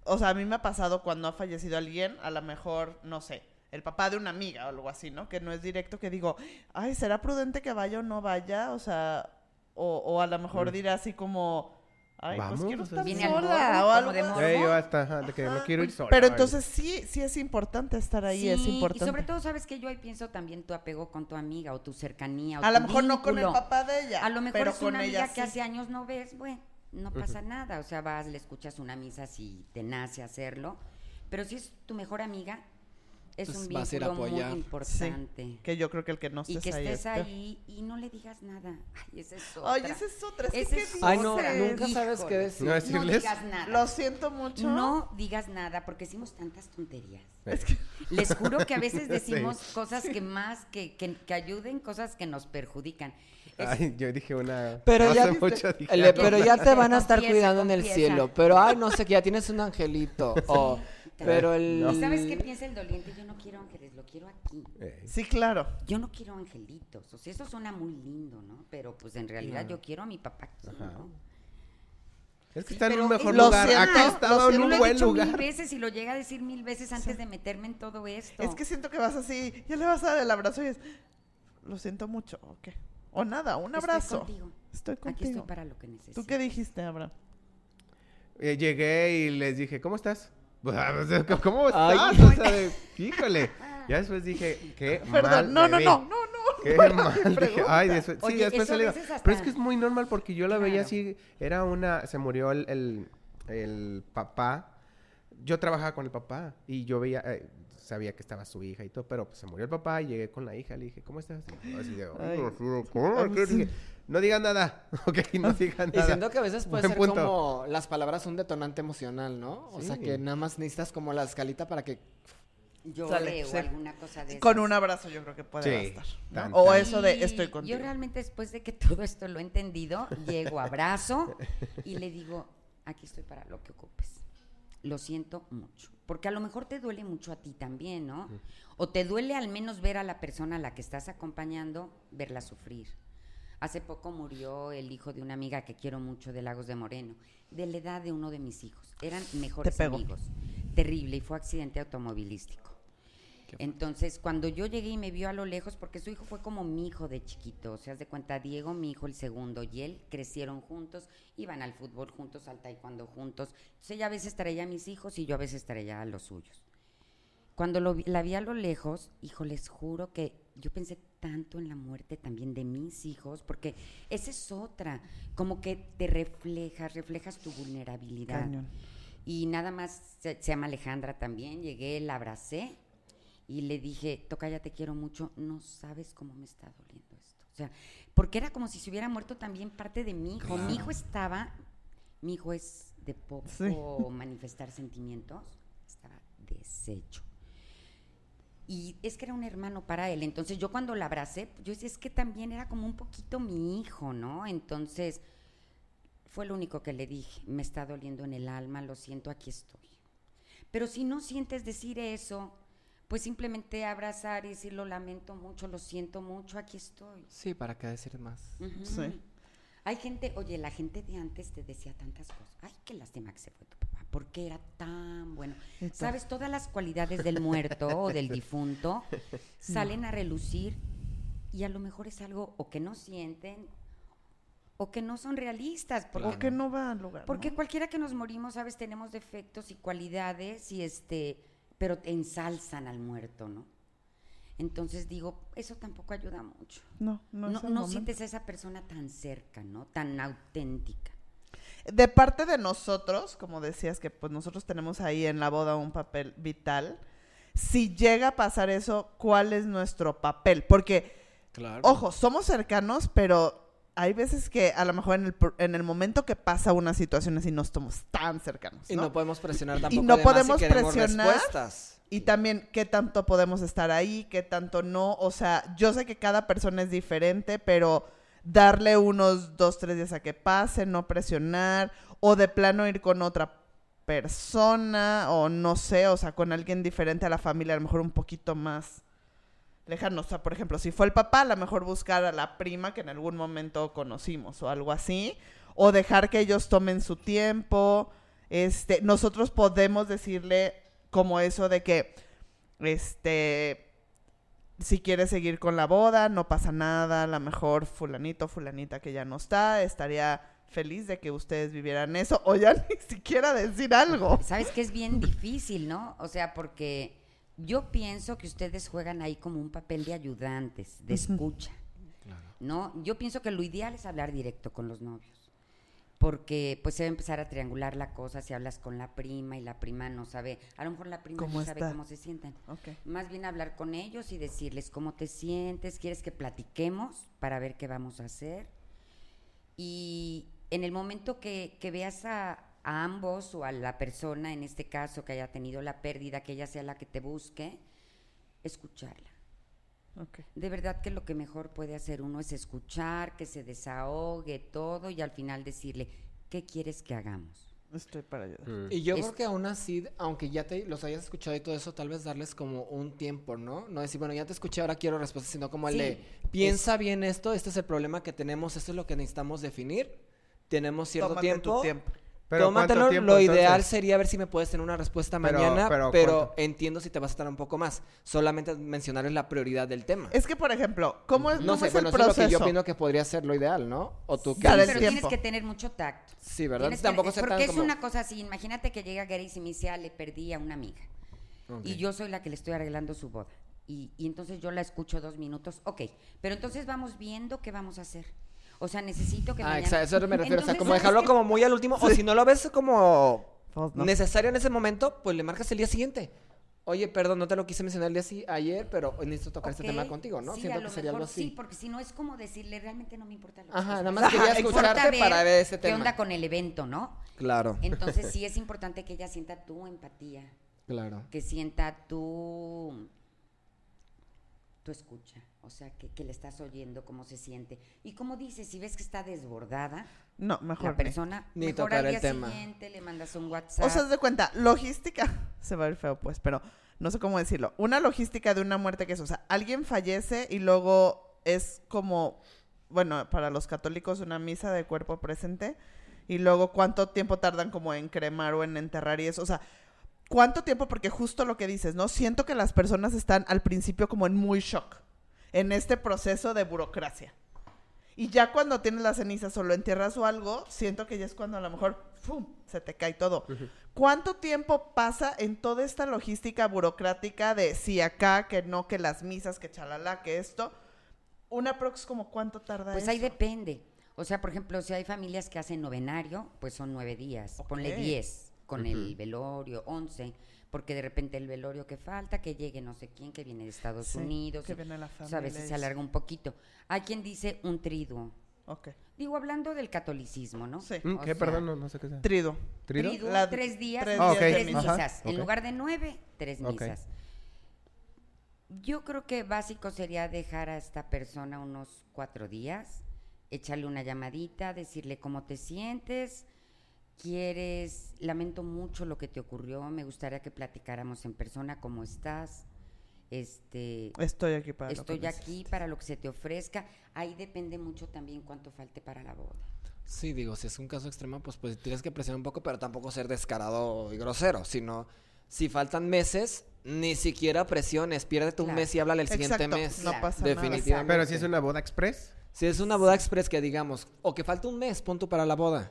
[SPEAKER 2] o sea, a mí me ha pasado cuando ha fallecido alguien, a lo mejor, no sé, el papá de una amiga o algo así, ¿no? Que no es directo, que digo, ay, ¿será prudente que vaya o no vaya? O sea, o, o a lo mejor
[SPEAKER 1] Mm.
[SPEAKER 2] dirá así como, ay,
[SPEAKER 1] Vamos,
[SPEAKER 2] pues quiero estar sola o algo
[SPEAKER 4] de
[SPEAKER 1] yo hasta, ajá, de que quiero ir sola.
[SPEAKER 2] Pero entonces sí, sí es importante estar ahí, es importante.
[SPEAKER 4] Y sobre todo, sabes que yo ahí pienso también tu apego con tu amiga o tu cercanía. O
[SPEAKER 2] a lo mejor no con el papá de ella,
[SPEAKER 4] A lo mejor
[SPEAKER 2] pero
[SPEAKER 4] es
[SPEAKER 2] con
[SPEAKER 4] una
[SPEAKER 2] ella
[SPEAKER 4] amiga que
[SPEAKER 2] sí.
[SPEAKER 4] hace años no ves, bueno, no pasa nada. O sea, vas, le escuchas una misa si te nace hacerlo. Pero si es tu mejor amiga, es
[SPEAKER 3] Pues
[SPEAKER 4] un
[SPEAKER 3] a
[SPEAKER 4] vínculo muy importante.
[SPEAKER 2] Que yo creo que el que no
[SPEAKER 4] Y
[SPEAKER 2] estés
[SPEAKER 4] que
[SPEAKER 2] ahí
[SPEAKER 4] estés
[SPEAKER 2] es peor.
[SPEAKER 4] ahí y no le digas nada. Ay, esa es otra.
[SPEAKER 2] Oye, esa es otra. Es que,
[SPEAKER 4] Esa
[SPEAKER 2] ¿qué
[SPEAKER 4] es
[SPEAKER 3] Ay, no, nunca sabes qué decir.
[SPEAKER 1] No decirles.
[SPEAKER 4] No digas nada.
[SPEAKER 2] Lo siento mucho.
[SPEAKER 4] No digas nada porque decimos tantas tonterías.
[SPEAKER 2] Es que
[SPEAKER 4] Les juro que a veces
[SPEAKER 1] Sí.
[SPEAKER 4] decimos cosas que más que, que, que ayuden, cosas que nos perjudican. Es-
[SPEAKER 1] Ay, yo dije una...
[SPEAKER 3] Pero ya,
[SPEAKER 1] hace mucho dije
[SPEAKER 3] le-
[SPEAKER 1] algo.
[SPEAKER 3] pero ya te van a estar
[SPEAKER 4] Confiesa,
[SPEAKER 3] cuidando en el cielo. Pero, ay, no sé, que ya tienes un angelito. O, pero el...
[SPEAKER 1] No.
[SPEAKER 4] ¿Y sabes qué piensa el doliente? Yo no quiero ángeles, lo quiero aquí.
[SPEAKER 1] Eh,
[SPEAKER 2] sí, claro.
[SPEAKER 4] Yo no quiero angelitos. O sea, eso suena muy lindo, ¿no? Pero pues en realidad yo quiero a mi papá aquí,
[SPEAKER 1] Ajá.
[SPEAKER 4] ¿no?
[SPEAKER 1] Es que
[SPEAKER 4] Sí,
[SPEAKER 1] está en un mejor
[SPEAKER 2] Lo
[SPEAKER 1] lugar.
[SPEAKER 2] siento,
[SPEAKER 1] Acá estaba en un
[SPEAKER 4] lo he
[SPEAKER 1] buen
[SPEAKER 4] dicho
[SPEAKER 1] lugar.
[SPEAKER 4] mil veces y lo llega a decir mil veces antes de meterme en todo esto.
[SPEAKER 2] Es que siento que vas así, ya le vas a dar el abrazo y es, lo siento mucho, ¿o qué? O nada, un
[SPEAKER 4] Estoy
[SPEAKER 2] abrazo.
[SPEAKER 4] contigo.
[SPEAKER 2] Estoy
[SPEAKER 4] Aquí
[SPEAKER 2] contigo.
[SPEAKER 4] estoy para lo que necesites.
[SPEAKER 2] ¿Tú qué dijiste, Abraham?
[SPEAKER 1] Eh, llegué y les dije, ¿cómo estás? ¿Cómo estás? O sea, de, híjole. Ya después dije, qué mal
[SPEAKER 2] Perdón, no,
[SPEAKER 1] me
[SPEAKER 2] no,
[SPEAKER 1] vi.
[SPEAKER 2] no, no, no.
[SPEAKER 1] Qué mal. Dije, ay, después, sí,
[SPEAKER 4] Oye,
[SPEAKER 1] después
[SPEAKER 4] hasta-
[SPEAKER 1] Pero es que es muy normal porque yo la veía así. Era una. Se murió el, el, el papá. Yo trabajaba con el papá y yo veía. eh, sabía que estaba su hija y todo, pero pues, se murió el papá y llegué con la hija. Le dije, ¿cómo estás? Así de,
[SPEAKER 2] Ay.
[SPEAKER 1] "Ay, ¿cómo? ¿Qué?" No digan nada. Ok, no digan
[SPEAKER 3] Y
[SPEAKER 1] nada.
[SPEAKER 3] siento que a veces puede
[SPEAKER 1] Buen
[SPEAKER 3] ser
[SPEAKER 1] punto.
[SPEAKER 3] como las palabras un detonante emocional, ¿no? O sea, que nada más necesitas como la escalita para que
[SPEAKER 4] llore
[SPEAKER 2] Sale,
[SPEAKER 4] o
[SPEAKER 2] sí.
[SPEAKER 4] alguna cosa de
[SPEAKER 2] Con
[SPEAKER 4] esas.
[SPEAKER 2] un abrazo yo creo que puede
[SPEAKER 1] Sí,
[SPEAKER 2] bastar. ¿no?
[SPEAKER 1] tan,
[SPEAKER 2] O eso de
[SPEAKER 4] Y
[SPEAKER 2] estoy contigo.
[SPEAKER 4] Yo realmente después de que todo esto lo he entendido, llego, abrazo y le digo, aquí estoy para lo que ocupes. Lo siento mucho. Porque a lo mejor te duele mucho a ti también, ¿no? O te duele al menos ver a la persona a la que estás acompañando, verla sufrir. Hace poco murió el hijo de una amiga que quiero mucho de Lagos de Moreno, de la edad de uno de mis hijos. Eran mejores amigos. Terrible, y fue accidente automovilístico. Entonces, cuando yo llegué y me vio a lo lejos, porque su hijo fue como mi hijo de chiquito, o sea, de cuenta, Diego, mi hijo, el segundo, y él crecieron juntos, iban al fútbol juntos, al taekwondo juntos. Entonces, ella a veces traía a mis hijos y yo a veces traía a los suyos. Cuando lo vi- la vi a lo lejos, hijo, les juro que yo pensé tanto en la muerte también de mis hijos, porque esa es otra, como que te reflejas, reflejas tu vulnerabilidad.
[SPEAKER 2] Cañón.
[SPEAKER 4] Y nada más, se, se llama Alejandra también, llegué, la abracé y le dije, toca, ya te quiero mucho, no sabes cómo me está doliendo esto. O sea, porque era como si se hubiera muerto también parte de mi hijo. Mi hijo estaba, mi hijo es de poco
[SPEAKER 2] Sí.
[SPEAKER 4] manifestar sentimientos, estaba deshecho. Y es que era un hermano para él. Entonces yo cuando la abracé, yo decía, es que también era como un poquito mi hijo, ¿no? Entonces fue lo único que le dije, me está doliendo en el alma, lo siento, aquí estoy. Pero si no sientes decir eso, pues simplemente abrazar y decir, lo lamento mucho, lo siento mucho, aquí estoy.
[SPEAKER 3] Sí, ¿para qué decir más?
[SPEAKER 2] Sí.
[SPEAKER 4] Hay gente, oye, la gente de antes te decía tantas cosas. Ay, qué lástima que se fue tu papá, porque era tan bueno. Sabes, todas las cualidades del muerto o del difunto salen a relucir y a lo mejor es algo o que no sienten o que no son realistas. Porque,
[SPEAKER 2] O que no va al lugar.
[SPEAKER 4] porque
[SPEAKER 2] ¿no?
[SPEAKER 4] cualquiera que nos morimos, sabes, tenemos defectos y cualidades y este, pero ensalzan al muerto, ¿no? Entonces digo, eso tampoco ayuda mucho.
[SPEAKER 2] No, no,
[SPEAKER 4] No, no sientes a esa persona tan cerca, ¿no? Tan auténtica.
[SPEAKER 2] De parte de nosotros, como decías que pues nosotros tenemos ahí en la boda un papel vital. Si llega a pasar eso, ¿cuál es nuestro papel? Porque
[SPEAKER 3] Claro.
[SPEAKER 2] Ojo, somos cercanos, pero hay veces que a lo mejor en el, en el momento que pasa una situación así no estamos tan cercanos.
[SPEAKER 3] Y
[SPEAKER 2] ¿no?
[SPEAKER 3] no podemos presionar
[SPEAKER 2] Y
[SPEAKER 3] tampoco.
[SPEAKER 2] no
[SPEAKER 3] más si
[SPEAKER 2] podemos presionar.
[SPEAKER 3] respuestas.
[SPEAKER 2] Y también qué tanto podemos estar ahí, qué tanto no. O sea, yo sé que cada persona es diferente, pero darle unos dos, tres días a que pase, no presionar, o de plano ir con otra persona, o no sé, o sea, con alguien diferente a la familia, a lo mejor un poquito más lejano. O sea, por ejemplo, si fue el papá, a lo mejor buscar a la prima que en algún momento conocimos o algo así, o dejar que ellos tomen su tiempo. Este, nosotros podemos decirle como eso de que, este, si quieres seguir con la boda, no pasa nada, a lo mejor fulanito, fulanita que ya no está, estaría feliz de que ustedes vivieran eso, o ya ni siquiera decir algo.
[SPEAKER 4] Sabes que es bien difícil, ¿no? O sea, porque yo pienso que ustedes juegan ahí como un papel de ayudantes, de escucha, ¿no? Yo pienso que lo ideal es hablar directo con los novios. Porque pues se va a empezar a triangular la cosa si hablas con la prima y la prima no sabe, a lo mejor la prima
[SPEAKER 2] ¿Cómo
[SPEAKER 4] no sabe cómo se sientan.
[SPEAKER 2] Ok.
[SPEAKER 4] Más bien hablar con ellos y decirles cómo te sientes, quieres que platiquemos para ver qué vamos a hacer. Y en el momento que, que veas a, a ambos o a la persona, en este caso, que haya tenido la pérdida, que ella sea la que te busque, escucharla. De verdad que lo que mejor puede hacer uno es escuchar, que se desahogue todo y al final decirle, ¿qué quieres que hagamos?
[SPEAKER 2] Estoy para ayudar.
[SPEAKER 1] Mm.
[SPEAKER 3] Y yo
[SPEAKER 4] Es-
[SPEAKER 3] creo que aún así, aunque ya te los hayas escuchado y todo eso, tal vez darles como un tiempo, ¿no? No decir, bueno, ya te escuché, ahora quiero respuestas, sino como el
[SPEAKER 4] Sí,
[SPEAKER 3] de, piensa bien esto, este es el problema que tenemos, esto es lo que necesitamos definir, tenemos cierto
[SPEAKER 2] Tómate tu
[SPEAKER 3] tiempo.
[SPEAKER 1] Pero ¿cuánto
[SPEAKER 3] Tómatelo,
[SPEAKER 1] tiempo,
[SPEAKER 3] lo ideal
[SPEAKER 1] entonces?
[SPEAKER 3] sería ver si me puedes tener una respuesta
[SPEAKER 1] Pero-
[SPEAKER 3] mañana,
[SPEAKER 1] pero
[SPEAKER 3] entiendo si te vas a estar un poco más. Solamente mencionarles la prioridad del tema.
[SPEAKER 2] Es que, por ejemplo, ¿cómo es,
[SPEAKER 3] no
[SPEAKER 2] cómo
[SPEAKER 3] sé,
[SPEAKER 2] es
[SPEAKER 3] bueno,
[SPEAKER 2] el
[SPEAKER 3] eso es lo
[SPEAKER 2] proceso?
[SPEAKER 3] que yo opino que podría ser lo ideal, ¿no? O tú
[SPEAKER 2] Sí,
[SPEAKER 3] qué
[SPEAKER 4] pero tienes que tener mucho tacto.
[SPEAKER 3] Sí, ¿verdad?
[SPEAKER 4] Tienes que-
[SPEAKER 3] Tampoco ser
[SPEAKER 4] porque es
[SPEAKER 3] como...
[SPEAKER 4] una cosa así, imagínate que llega Gary y me dice, "Ah, le perdí a una amiga. Y yo soy la que le estoy arreglando su boda. Y, y entonces yo la escucho dos minutos. Ok, pero entonces vamos viendo qué vamos a hacer. O sea, necesito que
[SPEAKER 3] Ah,
[SPEAKER 4] mañana-
[SPEAKER 3] exacto, eso me refiero. o sea, como
[SPEAKER 4] ¿sabes
[SPEAKER 3] dejarlo
[SPEAKER 4] qué?
[SPEAKER 3] como muy al último. O si no lo ves como
[SPEAKER 2] Pues no.
[SPEAKER 3] necesario en ese momento, pues le marcas el día siguiente. Oye, perdón, no te lo quise mencionar el día sí, ayer, pero necesito tocar este tema contigo, ¿no?
[SPEAKER 4] sí,
[SPEAKER 3] Siento
[SPEAKER 4] a
[SPEAKER 3] que sería algo así.
[SPEAKER 4] Sí, porque si no es como decirle, realmente no me importa lo que
[SPEAKER 3] Ajá, nada más quería escucharte para ver ese
[SPEAKER 4] ¿Qué
[SPEAKER 3] tema.
[SPEAKER 4] onda con el evento, no?
[SPEAKER 3] Claro.
[SPEAKER 4] Entonces sí es importante que ella sienta tu empatía.
[SPEAKER 3] Claro.
[SPEAKER 4] que sienta tu, tu escucha, o sea, que, que le estás oyendo cómo se siente. Y como dices, si ves que está desbordada
[SPEAKER 2] No, mejor
[SPEAKER 4] la persona,
[SPEAKER 3] Ni
[SPEAKER 4] mejor
[SPEAKER 3] tocar
[SPEAKER 4] al
[SPEAKER 3] el
[SPEAKER 4] día
[SPEAKER 3] tema.
[SPEAKER 4] siguiente le mandas un WhatsApp.
[SPEAKER 2] O sea, de cuenta, logística, se va a ver feo pues, pero no sé cómo decirlo. Una logística de una muerte que es, o sea, alguien fallece y luego es como, bueno, para los católicos una misa de cuerpo presente y luego cuánto tiempo tardan como en cremar o en enterrar y eso, o sea, cuánto tiempo, porque justo lo que dices, ¿no? Siento que las personas están al principio como en muy shock, en este proceso de burocracia. Y ya cuando tienes las cenizas o lo entierras o algo, siento que ya es cuando a lo mejor ¡fum! se te cae todo. ¿Cuánto tiempo pasa en toda esta logística burocrática de si acá, que no, que las misas, que chalala, que esto? Una prox como cuánto tarda
[SPEAKER 4] Pues
[SPEAKER 2] eso?
[SPEAKER 4] ahí depende. O sea, por ejemplo, si hay familias que hacen novenario, pues son nueve días. Ponle
[SPEAKER 2] Ok.
[SPEAKER 4] diez con el velorio, once, porque de repente el velorio que falta, que llegue no sé quién, que viene de Estados
[SPEAKER 2] Sí,
[SPEAKER 4] Unidos.
[SPEAKER 2] que
[SPEAKER 4] y,
[SPEAKER 2] viene la
[SPEAKER 4] pues, a veces
[SPEAKER 2] familia
[SPEAKER 4] se alarga un poquito. Hay quien dice un triduo.
[SPEAKER 2] Ok.
[SPEAKER 4] Digo, hablando del catolicismo, ¿no?
[SPEAKER 2] Sí.
[SPEAKER 1] Mm,
[SPEAKER 4] O
[SPEAKER 1] ¿Qué?
[SPEAKER 4] sea,
[SPEAKER 1] Perdón, no, no sé qué sea.
[SPEAKER 2] Trido.
[SPEAKER 1] ¿Trido?
[SPEAKER 2] La-
[SPEAKER 4] tres días,
[SPEAKER 2] tres
[SPEAKER 4] misas. En lugar de nueve, tres misas. Yo creo que básico sería dejar a esta persona unos cuatro días, echarle una llamadita, decirle cómo te sientes, quieres, lamento mucho lo que te ocurrió, me gustaría que platicáramos en persona cómo estás, este,
[SPEAKER 2] Estoy aquí para lo que
[SPEAKER 4] estoy
[SPEAKER 2] necesites.
[SPEAKER 4] aquí para lo que se te ofrezca. Ahí depende mucho también cuánto falte para la boda.
[SPEAKER 3] Sí, digo, si es un caso extremo, pues, pues tienes que presionar un poco, pero tampoco ser descarado y grosero, sino si faltan meses, ni siquiera presiones, piérdete un
[SPEAKER 4] Claro.
[SPEAKER 3] mes y háblale el siguiente
[SPEAKER 2] Exacto,
[SPEAKER 3] mes.
[SPEAKER 2] no pasa nada.
[SPEAKER 3] Definitivamente.
[SPEAKER 1] Pero si es una boda express.
[SPEAKER 3] Si es una boda express que digamos, o que falta un mes, punto para la boda.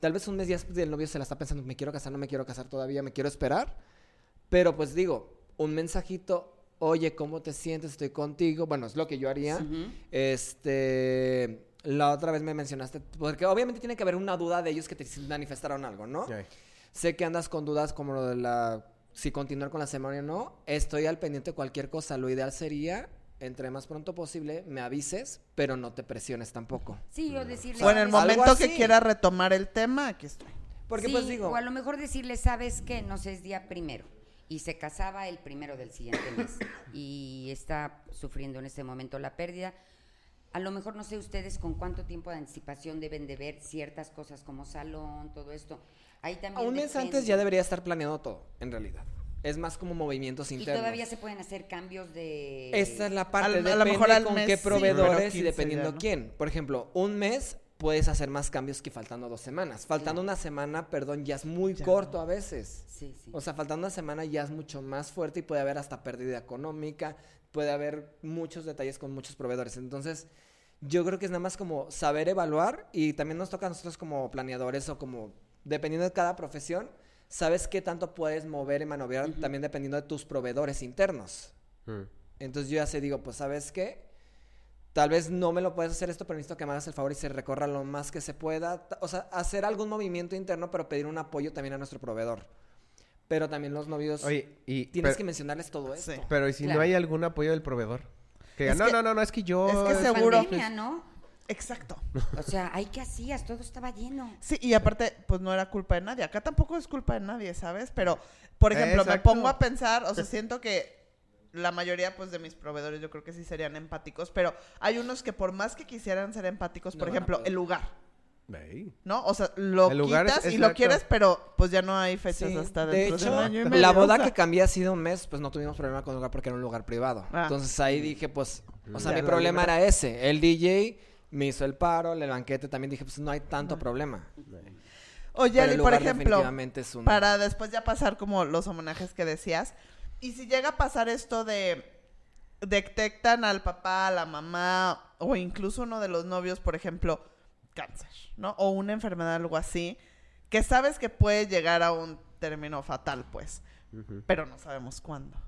[SPEAKER 3] Tal vez un mes ya después el novio se la está pensando, me quiero casar, no me quiero casar todavía, me quiero esperar. Pero pues digo, un mensajito, oye, ¿cómo te sientes? Estoy contigo. Bueno, es lo que yo haría. Este, la otra vez me mencionaste, porque obviamente tiene que haber una duda de ellos que te manifestaron algo, ¿no? Sé que andas con dudas como lo de la si continuar con la ceremonia o no. Estoy al pendiente de cualquier cosa. Lo ideal sería, entre más pronto posible, me avises, pero no te presiones tampoco.
[SPEAKER 4] Sí, o decirle...
[SPEAKER 2] O en el
[SPEAKER 4] "¿Sabes
[SPEAKER 3] Algo
[SPEAKER 2] momento que quiera retomar el tema, aquí estoy.
[SPEAKER 3] Porque
[SPEAKER 4] Sí,
[SPEAKER 3] pues digo,
[SPEAKER 4] O a lo mejor decirle, ¿sabes qué? No sé, es día primero. Y se casaba el primero del siguiente mes. y está sufriendo en este momento la pérdida. A lo mejor no sé ustedes con cuánto tiempo de anticipación deben de ver ciertas cosas como salón, todo esto. Ahí también
[SPEAKER 3] a un mes antes ya debería estar planeado todo, en realidad. Es más como movimientos
[SPEAKER 4] Y
[SPEAKER 3] internos.
[SPEAKER 4] todavía se pueden hacer cambios de...
[SPEAKER 3] Esta es la parte,
[SPEAKER 2] Al- a lo
[SPEAKER 3] depende
[SPEAKER 2] mejor al
[SPEAKER 3] con
[SPEAKER 2] mes
[SPEAKER 3] qué proveedores
[SPEAKER 2] 15
[SPEAKER 3] y dependiendo
[SPEAKER 2] ya, ¿no?
[SPEAKER 3] quién. Por ejemplo, un mes puedes hacer más cambios que faltando dos semanas. Faltando una semana, perdón, ya es muy
[SPEAKER 2] Ya.
[SPEAKER 3] corto a veces.
[SPEAKER 4] Sí, sí.
[SPEAKER 3] O sea, faltando una semana ya es mucho más fuerte y puede haber hasta pérdida económica, puede haber muchos detalles con muchos proveedores. Entonces, yo creo que es nada más como saber evaluar y también nos toca a nosotros como planeadores o como, dependiendo de cada profesión, sabes qué tanto puedes mover y manobrar también dependiendo de tus proveedores internos.
[SPEAKER 1] Mm.
[SPEAKER 3] Entonces yo ya sé, digo, pues sabes qué, tal vez no me lo puedes hacer esto, pero necesito que me hagas el favor y se recorra lo más que se pueda. O sea, hacer algún movimiento interno, pero pedir un apoyo también a nuestro proveedor. Pero también los novios,
[SPEAKER 1] Oye, y.
[SPEAKER 3] tienes
[SPEAKER 1] pero,
[SPEAKER 3] que mencionarles todo esto.
[SPEAKER 2] Sí.
[SPEAKER 1] pero ¿y si no hay algún apoyo del proveedor? Que diga, no,
[SPEAKER 2] que-
[SPEAKER 1] no, no, no, es que yo.
[SPEAKER 2] es que seguro-
[SPEAKER 4] Pandemia, ¿no?
[SPEAKER 2] Exacto.
[SPEAKER 4] O sea, ¿ay qué hacías? Todo estaba lleno.
[SPEAKER 2] Sí, y aparte, pues no era culpa de nadie. Acá tampoco es culpa de nadie, ¿sabes? Pero, por ejemplo, me pongo a pensar, o sea, siento que la mayoría, pues, de mis proveedores yo creo que sí serían empáticos, pero hay unos que por más que quisieran ser empáticos, por ejemplo, el lugar. ¿no? O sea, lo
[SPEAKER 1] lugar es-
[SPEAKER 2] quitas y lo quieres, pero pues ya no hay fechas
[SPEAKER 3] Sí,
[SPEAKER 2] hasta
[SPEAKER 3] de
[SPEAKER 2] dentro
[SPEAKER 3] hecho,
[SPEAKER 2] año y
[SPEAKER 3] la boda
[SPEAKER 2] o sea.
[SPEAKER 3] que cambié así de un mes, pues no tuvimos problema con el lugar porque era un lugar privado.
[SPEAKER 2] Ah.
[SPEAKER 3] Entonces ahí dije, pues, o sea,
[SPEAKER 2] Ya
[SPEAKER 3] mi problema era ese. El DJ me hizo el paro, el banquete también dije, pues no hay tanto problema.
[SPEAKER 2] Oye, por ejemplo,
[SPEAKER 3] definitivamente es un-
[SPEAKER 2] para después ya pasar como los homenajes que decías, y si llega a pasar esto de detectan al papá, a la mamá, o incluso uno de los novios, por ejemplo, cáncer, ¿no? O una enfermedad, algo así, que sabes que puede llegar a un término fatal, pues, pero no sabemos cuándo.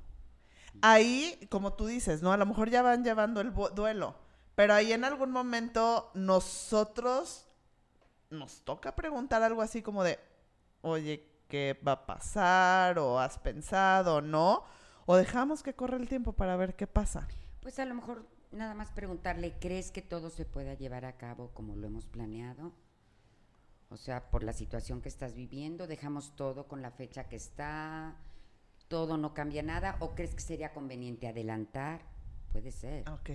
[SPEAKER 2] Ahí, como tú dices, ¿no? A lo mejor ya van llevando el duelo, pero ahí en algún momento nosotros nos toca preguntar algo así como de, oye, ¿qué va a pasar? ¿O has pensado? ¿No? ¿O dejamos que corra el tiempo para ver qué pasa?
[SPEAKER 4] Pues a lo mejor nada más preguntarle, ¿crees que todo se pueda llevar a cabo como lo hemos planeado? O sea, por la situación que estás viviendo, dejamos todo con la fecha que está, todo no cambia nada o crees que sería conveniente adelantar? Puede ser.
[SPEAKER 2] Ok.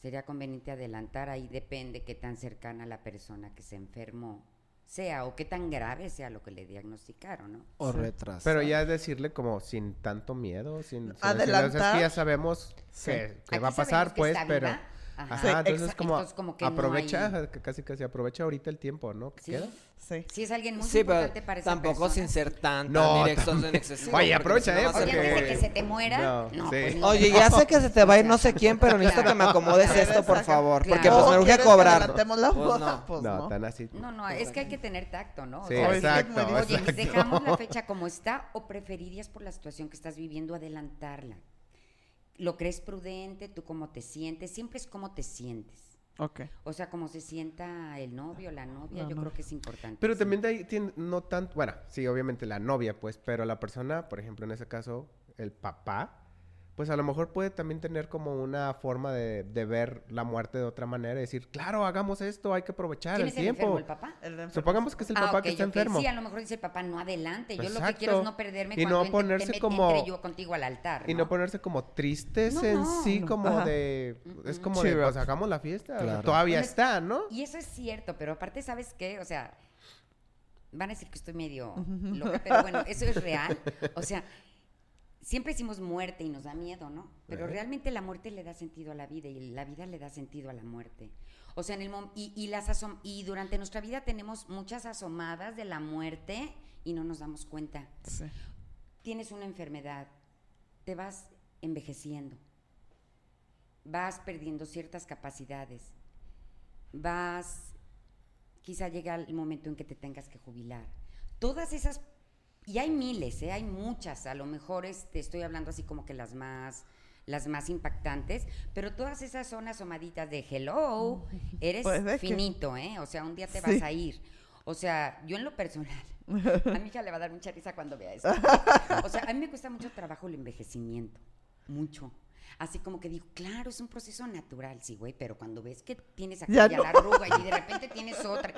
[SPEAKER 4] Sería conveniente adelantar, ahí depende qué tan cercana la persona que se enfermó sea o qué tan grave sea lo que le diagnosticaron, ¿no?
[SPEAKER 3] O retrasar.
[SPEAKER 1] Pero ya es decirle como sin tanto miedo, sin... sin decirle, o sea, es
[SPEAKER 2] Adelantar.
[SPEAKER 1] que ya sabemos
[SPEAKER 2] Sí.
[SPEAKER 1] que, que
[SPEAKER 4] Aquí
[SPEAKER 1] va a pasar, pues, pero...
[SPEAKER 4] viva. Ajá.
[SPEAKER 1] Ajá,
[SPEAKER 2] Sí,
[SPEAKER 1] entonces
[SPEAKER 2] exacto.
[SPEAKER 1] como,
[SPEAKER 4] Entonces, como que no
[SPEAKER 1] aprovecha,
[SPEAKER 4] hay-
[SPEAKER 1] casi casi aprovecha ahorita el tiempo, ¿no? ¿Qué
[SPEAKER 4] Sí.
[SPEAKER 1] queda?
[SPEAKER 2] Sí.
[SPEAKER 4] Si es alguien muy
[SPEAKER 3] Sí,
[SPEAKER 4] importante para esa
[SPEAKER 3] tampoco
[SPEAKER 4] persona.
[SPEAKER 3] sin ser tan,
[SPEAKER 1] No, tam-
[SPEAKER 3] en excesivo.
[SPEAKER 1] Oye, aprovecha,
[SPEAKER 3] si
[SPEAKER 1] ¿eh?
[SPEAKER 4] Oye, antes de que se te muera.
[SPEAKER 1] No,
[SPEAKER 4] No,
[SPEAKER 1] sí.
[SPEAKER 4] pues no.
[SPEAKER 3] Oye, ya sé que se te va a ir no sé quién, pero necesito que me acomode
[SPEAKER 2] Claro.
[SPEAKER 3] esto, por favor.
[SPEAKER 4] Claro.
[SPEAKER 3] Porque pues
[SPEAKER 2] ¿O
[SPEAKER 3] me urge
[SPEAKER 2] que
[SPEAKER 3] cobrar.
[SPEAKER 2] la
[SPEAKER 3] Pues no.
[SPEAKER 2] Pues
[SPEAKER 1] no,
[SPEAKER 2] no.
[SPEAKER 1] tan así.
[SPEAKER 4] No, no, es que hay que tener tacto, ¿no? O
[SPEAKER 1] Sí, exacto.
[SPEAKER 4] Oye, dejamos la fecha como está o preferirías por la situación que estás viviendo adelantarla. ¿Lo crees prudente? ¿Tú cómo te sientes? Siempre es cómo te sientes.
[SPEAKER 2] Ok.
[SPEAKER 4] O sea, cómo se sienta el novio, la novia,
[SPEAKER 2] La
[SPEAKER 4] yo
[SPEAKER 2] novia.
[SPEAKER 4] creo que es importante.
[SPEAKER 1] Pero también de ahí tiene, no tanto, bueno, sí, obviamente la novia, pues, pero la persona, por ejemplo, en ese caso, el papá, pues a lo mejor puede también tener como una forma de, de ver la muerte de otra manera y decir, claro, hagamos esto, hay que aprovechar
[SPEAKER 4] ¿Quién
[SPEAKER 1] el
[SPEAKER 4] es el enfermo,
[SPEAKER 1] tiempo.
[SPEAKER 4] el papá?
[SPEAKER 2] El enfermo.
[SPEAKER 1] Supongamos que es el
[SPEAKER 4] Ah,
[SPEAKER 1] papá que está enfermo.
[SPEAKER 4] Sí, a lo mejor dice el papá, no adelante. Yo lo que quiero es no perderme
[SPEAKER 1] Y
[SPEAKER 4] cuando
[SPEAKER 1] no ponerse como-
[SPEAKER 4] entre yo contigo al altar.
[SPEAKER 1] Y no ponerse como tristes
[SPEAKER 4] No,
[SPEAKER 1] en
[SPEAKER 4] no,
[SPEAKER 1] sí,
[SPEAKER 2] no.
[SPEAKER 1] como
[SPEAKER 2] Ajá.
[SPEAKER 1] de... Es como de,
[SPEAKER 2] Cheer
[SPEAKER 1] pues hagamos la fiesta.
[SPEAKER 3] Claro.
[SPEAKER 1] todavía
[SPEAKER 4] Bueno,
[SPEAKER 1] está, ¿no?
[SPEAKER 4] Y eso es cierto, pero aparte, ¿sabes qué? O sea, van a decir que estoy medio loca, pero bueno, eso es real. O sea, siempre decimos muerte y nos da miedo, ¿no? Pero realmente la muerte le da sentido a la vida y la vida le da sentido a la muerte. O sea, en el mom- y, y las asom- y durante nuestra vida tenemos muchas asomadas de la muerte y no nos damos cuenta.
[SPEAKER 2] Sí.
[SPEAKER 4] Tienes una enfermedad, te vas envejeciendo, vas perdiendo ciertas capacidades, vas, quizá llega el momento en que te tengas que jubilar. Todas esas, y hay miles, ¿eh? hay muchas, a lo mejor este, estoy hablando así como que las más las más impactantes, pero todas esas son asomaditas de hello, eres
[SPEAKER 2] que-
[SPEAKER 4] finito, ¿eh? O sea, un día te
[SPEAKER 2] Sí.
[SPEAKER 4] vas a ir. O sea, yo en lo personal, a mi hija le va a dar mucha risa cuando vea eso. O sea, a mí me cuesta mucho trabajo el envejecimiento. Mucho. Así como que digo, claro, es un proceso natural, sí, güey, pero cuando ves que tienes aquí
[SPEAKER 2] Ya
[SPEAKER 4] ya
[SPEAKER 2] no.
[SPEAKER 4] la arruga y de repente tienes otra.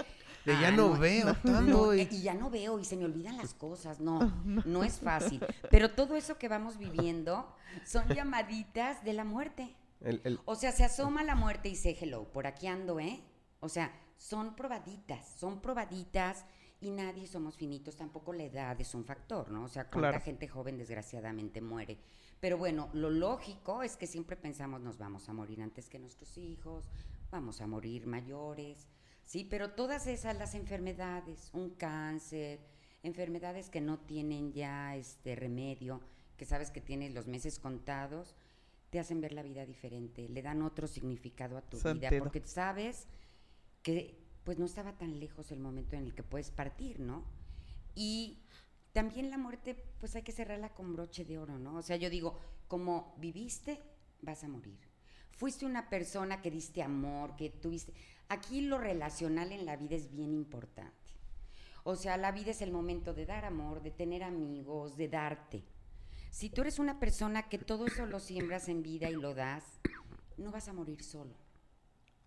[SPEAKER 1] De ya
[SPEAKER 4] Ah,
[SPEAKER 1] no veo tanto
[SPEAKER 4] no,
[SPEAKER 1] y-
[SPEAKER 4] eh, y ya no veo y se me olvidan las cosas. No, no es fácil. Pero todo eso que vamos viviendo son llamaditas de la muerte.
[SPEAKER 1] El- el-
[SPEAKER 4] O sea, se asoma la muerte y dice, hello, por aquí ando, ¿eh? O sea, son probaditas, son probaditas y nadie somos finitos, tampoco la edad es un factor, ¿no? O sea, cuánta
[SPEAKER 2] Claro.
[SPEAKER 4] gente joven desgraciadamente muere. Pero bueno, lo lógico es que siempre pensamos nos vamos a morir antes que nuestros hijos, vamos a morir mayores, ¿sí? Pero todas esas, las enfermedades, un cáncer, enfermedades que no tienen ya este remedio, que sabes que tienes los meses contados, te hacen ver la vida diferente, le dan otro significado a tu vida, porque sabes que pues no estaba tan lejos el momento en el que puedes partir, ¿no? Y también la muerte, pues hay que cerrarla con broche de oro, ¿no? O sea, yo digo, como viviste, vas a morir. Fuiste una persona que diste amor, que tuviste... Aquí lo relacional en la vida es bien importante. O sea, la vida es el momento de dar amor, de tener amigos, de darte. Si tú eres una persona que todo eso lo siembras en vida y lo das, no vas a morir solo.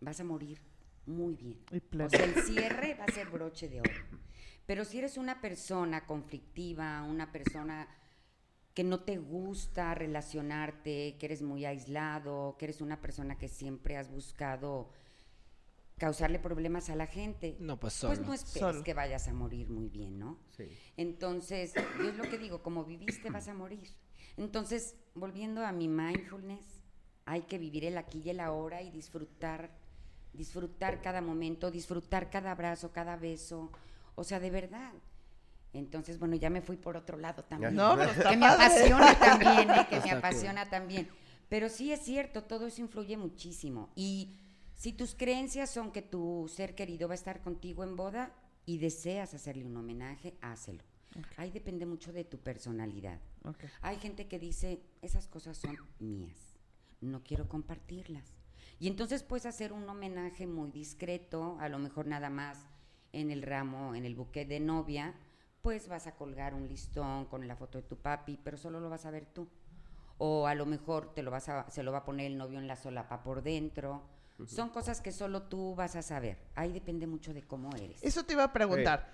[SPEAKER 4] Vas a morir muy bien. O sea, el cierre va a ser broche de oro. Pero si eres una persona conflictiva, una persona que no te gusta relacionarte, que eres muy aislado, que eres una persona que siempre has buscado causarle problemas a la gente,
[SPEAKER 3] No, pues
[SPEAKER 4] pues
[SPEAKER 3] solo.
[SPEAKER 4] no esperes
[SPEAKER 2] Solo.
[SPEAKER 4] que vayas a morir muy bien, ¿no?
[SPEAKER 1] sí.
[SPEAKER 4] Entonces, yo es lo que digo, como viviste vas a morir. Entonces, volviendo a mi mindfulness, hay que vivir el aquí y el ahora y disfrutar, disfrutar cada momento, disfrutar cada abrazo, cada beso, o sea, de verdad. Entonces, bueno, ya me fui por otro lado también.
[SPEAKER 2] No, pero está
[SPEAKER 4] que me
[SPEAKER 2] padre.
[SPEAKER 4] apasiona también, ¿eh? que me apasiona también. Pero sí es cierto, todo eso influye muchísimo. Y si tus creencias son que tu ser querido va a estar contigo en boda y deseas hacerle un homenaje, hácelo. Ahí depende mucho de tu personalidad.
[SPEAKER 2] Ok.
[SPEAKER 4] Hay gente que dice, esas cosas son mías, no quiero compartirlas. Y entonces puedes hacer un homenaje muy discreto, a lo mejor nada más en el ramo, en el buque de novia, pues vas a colgar un listón con la foto de tu papi, pero solo lo vas a ver tú. O a lo mejor te lo vas a, se lo va a poner el novio en la solapa por dentro. Son cosas que solo tú vas a saber. Ahí depende mucho de cómo eres.
[SPEAKER 2] Eso te iba a preguntar.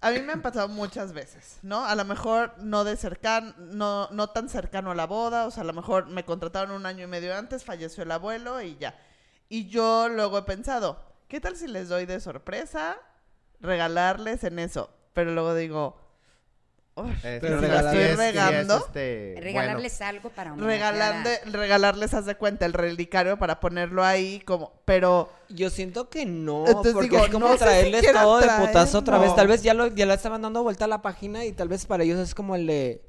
[SPEAKER 2] A mí me han pasado muchas veces, ¿no? A lo mejor no de cercano, no, no tan cercano a la boda, o sea, a lo mejor me contrataron un año y medio antes, falleció el abuelo y ya. Y yo luego he pensado, ¿qué tal si les doy de sorpresa regalarles en eso? Pero luego digo, "Uy,
[SPEAKER 1] Eh,
[SPEAKER 3] Pero
[SPEAKER 1] sí,
[SPEAKER 3] regalar-
[SPEAKER 1] sí es-
[SPEAKER 2] estoy
[SPEAKER 1] es,
[SPEAKER 2] regando.
[SPEAKER 1] este,
[SPEAKER 4] Regalarles algo para a-
[SPEAKER 2] regalarles, haz de cuenta, el relicario para ponerlo ahí como, pero
[SPEAKER 3] Yo siento que no,
[SPEAKER 2] Entonces
[SPEAKER 3] porque
[SPEAKER 2] digo,
[SPEAKER 3] es como
[SPEAKER 2] no si
[SPEAKER 3] traerles
[SPEAKER 2] quieran
[SPEAKER 3] todo de putazo otra vez. Tal vez ya lo, ya le estaban dando vuelta a la página y tal vez para ellos es como el de...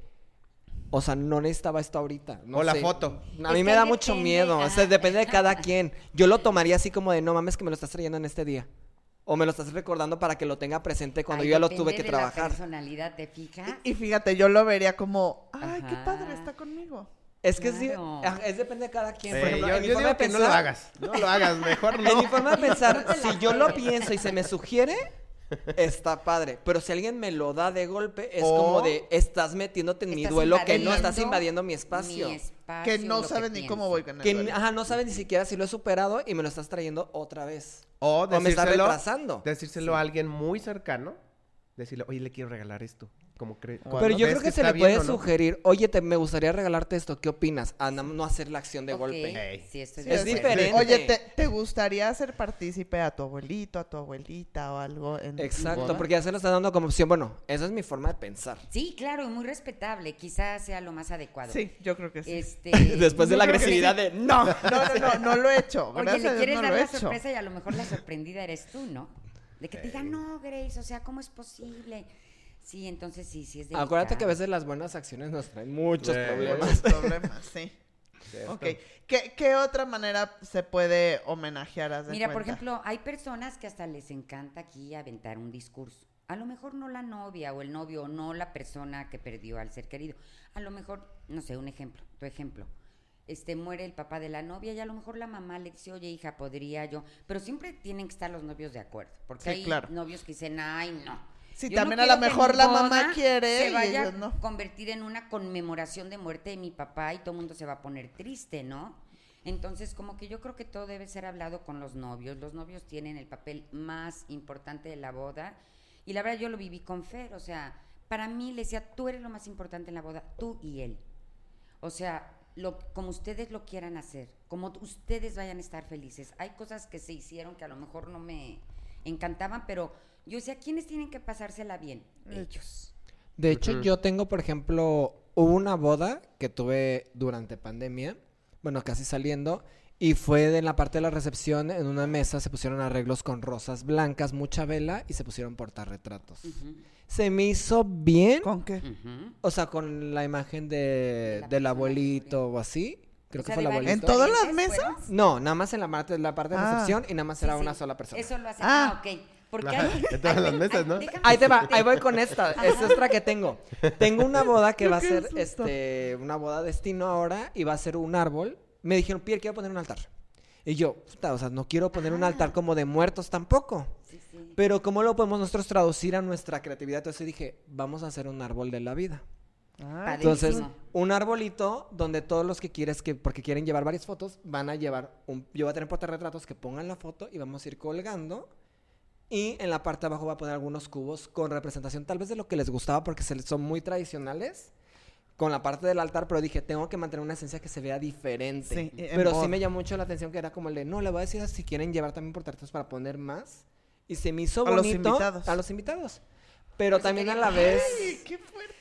[SPEAKER 3] O sea, no necesitaba esto ahorita. no
[SPEAKER 1] O la
[SPEAKER 3] sé.
[SPEAKER 1] foto.
[SPEAKER 3] A
[SPEAKER 4] Es
[SPEAKER 3] mí me da mucho miedo. O sea, depende de cada quien. Yo lo tomaría así como de, no mames que me lo estás trayendo en este día. O me lo estás recordando para que lo tenga presente cuando
[SPEAKER 4] Ay,
[SPEAKER 3] yo ya lo tuve que
[SPEAKER 4] de la
[SPEAKER 3] trabajar.
[SPEAKER 4] personalidad, ¿te fijas?
[SPEAKER 2] Y fíjate, yo lo vería como, ay, qué padre, está conmigo.
[SPEAKER 3] Es que sí,
[SPEAKER 4] Claro.
[SPEAKER 3] ajá, es depende de cada quien. Por ejemplo,
[SPEAKER 1] yo,
[SPEAKER 3] en mi
[SPEAKER 1] yo
[SPEAKER 3] forma
[SPEAKER 1] digo
[SPEAKER 3] de
[SPEAKER 1] que no lo hagas. No lo hagas, mejor
[SPEAKER 3] En
[SPEAKER 1] no.
[SPEAKER 3] mi forma de pensar,
[SPEAKER 4] la
[SPEAKER 3] si yo lo pienso y se me sugiere, está padre. Pero si alguien me lo da de golpe, es
[SPEAKER 1] O-
[SPEAKER 3] como de, estás metiéndote en mi
[SPEAKER 4] Estás
[SPEAKER 3] duelo que no estás
[SPEAKER 4] invadiendo
[SPEAKER 3] mi espacio.
[SPEAKER 4] Mi espacio,
[SPEAKER 2] Que no sabes ni cómo voy con el
[SPEAKER 3] Que,
[SPEAKER 2] duelo.
[SPEAKER 3] ajá, no sabes ni siquiera si lo he superado y me lo estás trayendo otra vez.
[SPEAKER 1] O
[SPEAKER 3] O me está
[SPEAKER 1] decírselo,
[SPEAKER 3] retrasando.
[SPEAKER 1] decírselo a alguien muy cercano. Decirle, oye, le quiero regalar esto. Como
[SPEAKER 2] Pero
[SPEAKER 3] yo creo que, se le puede
[SPEAKER 1] bien o no.
[SPEAKER 3] sugerir, oye, te, me gustaría regalarte esto, ¿qué opinas? A no, hacer la acción de golpe.
[SPEAKER 1] Ey.
[SPEAKER 4] Sí, estoy
[SPEAKER 2] Sí,
[SPEAKER 3] Es
[SPEAKER 4] acuerdo.
[SPEAKER 3] diferente.
[SPEAKER 2] Oye, ¿te, te gustaría hacer partícipe a tu abuelito, a tu abuelita o algo en
[SPEAKER 3] Exacto, porque ya se lo está dando como opción. Bueno, esa es mi forma de pensar.
[SPEAKER 4] Sí, claro, y muy respetable. Quizás sea lo más adecuado.
[SPEAKER 2] Sí, yo creo que sí.
[SPEAKER 4] Este,
[SPEAKER 3] Después de
[SPEAKER 2] Yo
[SPEAKER 3] la agresividad
[SPEAKER 2] sí.
[SPEAKER 3] de, no.
[SPEAKER 2] No, no, no, no lo he hecho.
[SPEAKER 4] Oye,
[SPEAKER 2] Gracias
[SPEAKER 4] le quieres
[SPEAKER 2] no
[SPEAKER 4] dar
[SPEAKER 2] he
[SPEAKER 4] la
[SPEAKER 2] hecho.
[SPEAKER 4] sorpresa y a lo mejor la sorprendida eres tú, ¿no? De que te diga, no, Grace, o sea, ¿cómo es posible? Sí, entonces sí, sí es delicado.
[SPEAKER 3] Acuérdate que a veces las buenas acciones nos traen muchos
[SPEAKER 1] Sí.
[SPEAKER 3] problemas.
[SPEAKER 2] Muchos problemas, sí.
[SPEAKER 1] Cierto.
[SPEAKER 2] Ok. ¿Qué, qué otra manera se puede homenajear? De
[SPEAKER 4] Mira, por ejemplo, hay personas que hasta les encanta aquí aventar un discurso. A lo mejor no la novia o el novio o no la persona que perdió al ser querido. A lo mejor, no sé, un ejemplo, tu ejemplo. Este muere el papá de la novia y a lo mejor la mamá le dice, oye hija, podría yo. Pero siempre tienen que estar los novios de acuerdo. Porque
[SPEAKER 2] Sí,
[SPEAKER 4] hay
[SPEAKER 2] claro.
[SPEAKER 4] novios que dicen, ay, no.
[SPEAKER 2] Sí,
[SPEAKER 4] Yo no
[SPEAKER 2] también a lo mejor la mamá quiere
[SPEAKER 4] Se
[SPEAKER 2] y
[SPEAKER 4] vaya
[SPEAKER 2] ellos no.
[SPEAKER 4] a convertir en una conmemoración de muerte de mi papá y todo el mundo se va a poner triste, ¿no? Entonces, como que yo creo que todo debe ser hablado con los novios. Los novios tienen el papel más importante de la boda. Y la verdad, yo lo viví con Fer. O sea, para mí le decía, tú eres lo más importante en la boda, tú y él. O sea, lo, como ustedes lo quieran hacer, como ustedes vayan a estar felices. Hay cosas que se hicieron que a lo mejor no me encantaban, pero yo decía, ¿quiénes tienen que pasársela bien? Ellos.
[SPEAKER 3] De hecho, yo tengo, por ejemplo, hubo una boda que tuve durante pandemia, bueno, casi saliendo, y fue de la parte de la recepción, en una mesa se pusieron arreglos con rosas blancas, mucha vela, y se pusieron portarretratos.
[SPEAKER 4] Ujú,
[SPEAKER 3] Se me hizo bien,
[SPEAKER 2] ¿Con qué?
[SPEAKER 3] o sea, con la imagen de,
[SPEAKER 4] De la
[SPEAKER 3] del abuelito o así, creo
[SPEAKER 4] O
[SPEAKER 3] que fue el
[SPEAKER 4] varios
[SPEAKER 2] ¿En
[SPEAKER 3] abuelito.
[SPEAKER 2] todas las mesas?
[SPEAKER 3] No, nada más en la parte, la parte de
[SPEAKER 2] Ah.
[SPEAKER 3] recepción y nada más
[SPEAKER 4] Sí,
[SPEAKER 3] era
[SPEAKER 4] sí.
[SPEAKER 3] una sola persona.
[SPEAKER 4] Eso lo hace.
[SPEAKER 2] Ah.
[SPEAKER 4] Ah, ok. Porque hay,
[SPEAKER 1] en todas
[SPEAKER 4] hay-
[SPEAKER 1] las mesas, ¿no?
[SPEAKER 4] déjame
[SPEAKER 3] Ahí te va, ahí voy con esta. Es otra que tengo. Tengo una boda que va a
[SPEAKER 2] Qué
[SPEAKER 3] ser este una boda destino ahora y va a ser un árbol. Me dijeron, Pierre, quiero poner un altar. Y yo, puta, o sea, no quiero poner un
[SPEAKER 4] Ah.
[SPEAKER 3] altar como de muertos tampoco.
[SPEAKER 4] Sí, sí.
[SPEAKER 3] Pero ¿cómo lo podemos nosotros traducir a nuestra creatividad? Entonces dije, vamos a hacer un árbol de la vida.
[SPEAKER 2] Ah,
[SPEAKER 3] Entonces,
[SPEAKER 4] Padrísimo.
[SPEAKER 3] un arbolito donde todos los que quieres que, porque quieren llevar varias fotos, van a llevar un, yo voy a tener portarretratos que pongan la foto y vamos a ir colgando. Y en la parte de abajo voy a poner algunos cubos con representación tal vez de lo que les gustaba porque se, son muy tradicionales con la parte del altar, pero dije, tengo que mantener una esencia que se vea diferente.
[SPEAKER 2] Sí,
[SPEAKER 3] pero sí me llamó mucho la atención que era como el de, no, le voy a decir si quieren llevar también portarretratos para poner más. Y se me hizo
[SPEAKER 2] A los
[SPEAKER 3] bonito
[SPEAKER 2] invitados.
[SPEAKER 3] a los invitados. Pero también a la vez
[SPEAKER 2] ¡Ay, qué fuerte!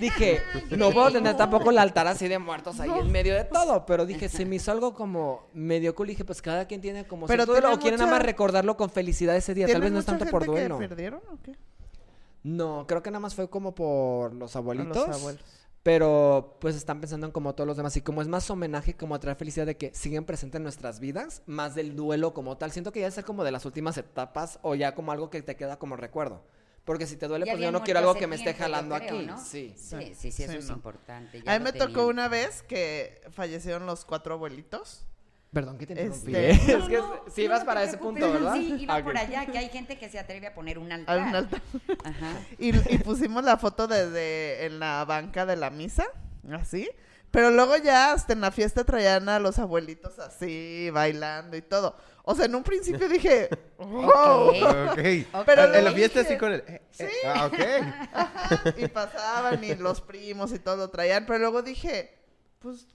[SPEAKER 3] dije, no puedo tener tampoco el altar así de muertos ahí en medio de todo, pero dije, se me hizo algo como medio cool, dije, pues cada quien tiene como
[SPEAKER 2] Pero
[SPEAKER 3] su duelo, o quieren nada más recordarlo con felicidad ese día, tal
[SPEAKER 2] ¿Tienes
[SPEAKER 3] vez no es tanto por
[SPEAKER 2] que
[SPEAKER 3] duelo.
[SPEAKER 2] perdieron o qué?
[SPEAKER 3] No, creo que nada más fue como por los
[SPEAKER 2] A
[SPEAKER 3] abuelitos.
[SPEAKER 2] los abuelos.
[SPEAKER 3] Pero pues están pensando en como todos los demás y como es más homenaje, como traer felicidad de que siguen presentes en nuestras vidas, más del duelo como tal. Siento que ya es como de las últimas etapas o ya como algo que te queda como recuerdo. Porque si te duele,
[SPEAKER 4] Ya
[SPEAKER 3] pues yo no quiero algo que me esté jalando
[SPEAKER 4] creo,
[SPEAKER 3] aquí.
[SPEAKER 4] ¿no?
[SPEAKER 3] Sí.
[SPEAKER 4] Sí, sí, sí,
[SPEAKER 2] Sí,
[SPEAKER 4] eso es
[SPEAKER 2] no.
[SPEAKER 4] importante.
[SPEAKER 2] A
[SPEAKER 4] ya
[SPEAKER 2] mí
[SPEAKER 4] lo
[SPEAKER 2] me tocó
[SPEAKER 4] tenían.
[SPEAKER 2] una vez que fallecieron los cuatro abuelitos.
[SPEAKER 3] Perdón que te interrumpí.
[SPEAKER 2] Este-
[SPEAKER 3] ¿eh?
[SPEAKER 2] No,
[SPEAKER 3] es que
[SPEAKER 4] No,
[SPEAKER 3] sí
[SPEAKER 4] no
[SPEAKER 3] vas
[SPEAKER 4] te
[SPEAKER 3] para ese punto, ¿verdad?
[SPEAKER 4] Sí, iba
[SPEAKER 3] Ah,
[SPEAKER 4] por
[SPEAKER 3] ok.
[SPEAKER 4] allá, que hay gente que se atreve a poner un altar.
[SPEAKER 2] a un altar.
[SPEAKER 4] Ajá.
[SPEAKER 2] Y, y pusimos la foto desde en la banca de la misa, así. Pero luego ya hasta en la fiesta traían a los abuelitos así, bailando y todo. O sea, en un principio dije, wow.
[SPEAKER 1] Ok.
[SPEAKER 2] Pero
[SPEAKER 1] en la fiesta
[SPEAKER 2] dije,
[SPEAKER 1] así con el... eh, eh, Ah, ok.
[SPEAKER 2] Y pasaban y los primos y todo lo traían. Pero luego dije, pues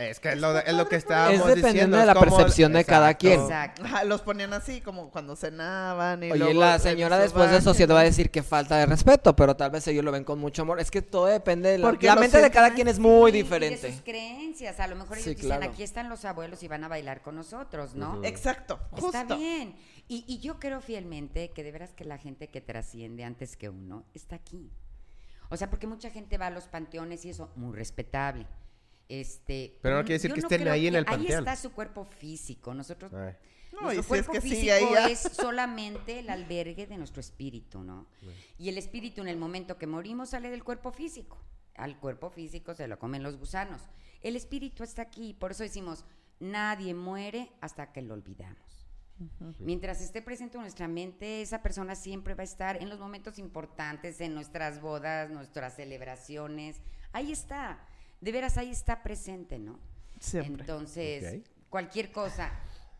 [SPEAKER 1] Es que es lo, de- es lo que
[SPEAKER 3] Es
[SPEAKER 1] estábamos
[SPEAKER 3] dependiendo
[SPEAKER 1] diciendo.
[SPEAKER 3] de
[SPEAKER 1] es
[SPEAKER 3] la
[SPEAKER 1] como-
[SPEAKER 3] percepción de cada quien.
[SPEAKER 4] Exacto.
[SPEAKER 2] los ponían así como cuando cenaban. Y
[SPEAKER 3] Oye,
[SPEAKER 2] luego
[SPEAKER 3] la señora después de eso sí te va a decir que falta de respeto, pero tal vez ellos lo ven con mucho amor. Es que todo depende de la, la mente de cada quien es muy
[SPEAKER 4] Sí, y
[SPEAKER 3] diferente.
[SPEAKER 4] de sus creencias. A lo mejor ellos
[SPEAKER 3] Sí,
[SPEAKER 4] dicen,
[SPEAKER 3] claro.
[SPEAKER 4] aquí están los abuelos y van a bailar con nosotros, ¿no?
[SPEAKER 2] Exacto, justo.
[SPEAKER 4] Está bien. Y, y yo creo fielmente que de veras que la gente que trasciende antes que uno está aquí. O sea, porque mucha gente va a los panteones y eso, muy respetable. Este,
[SPEAKER 1] Pero no quiere decir que
[SPEAKER 4] no
[SPEAKER 1] estén ahí en el panteón.
[SPEAKER 4] Ahí está su cuerpo físico. Nosotros
[SPEAKER 1] Ay.
[SPEAKER 2] No,
[SPEAKER 4] nuestro
[SPEAKER 2] y si es
[SPEAKER 4] cuerpo
[SPEAKER 2] que
[SPEAKER 4] físico
[SPEAKER 2] ahí
[SPEAKER 4] es solamente el albergue de nuestro espíritu, ¿no? Y el espíritu en el momento que morimos sale del cuerpo físico. Al cuerpo físico se lo comen los gusanos. El espíritu está aquí, por eso decimos, nadie muere hasta que lo olvidamos. Mientras esté presente en nuestra mente, esa persona siempre va a estar en los momentos importantes, en nuestras bodas, nuestras celebraciones. Ahí está, de veras ahí está presente, ¿no?
[SPEAKER 2] Siempre.
[SPEAKER 4] Entonces, cualquier cosa,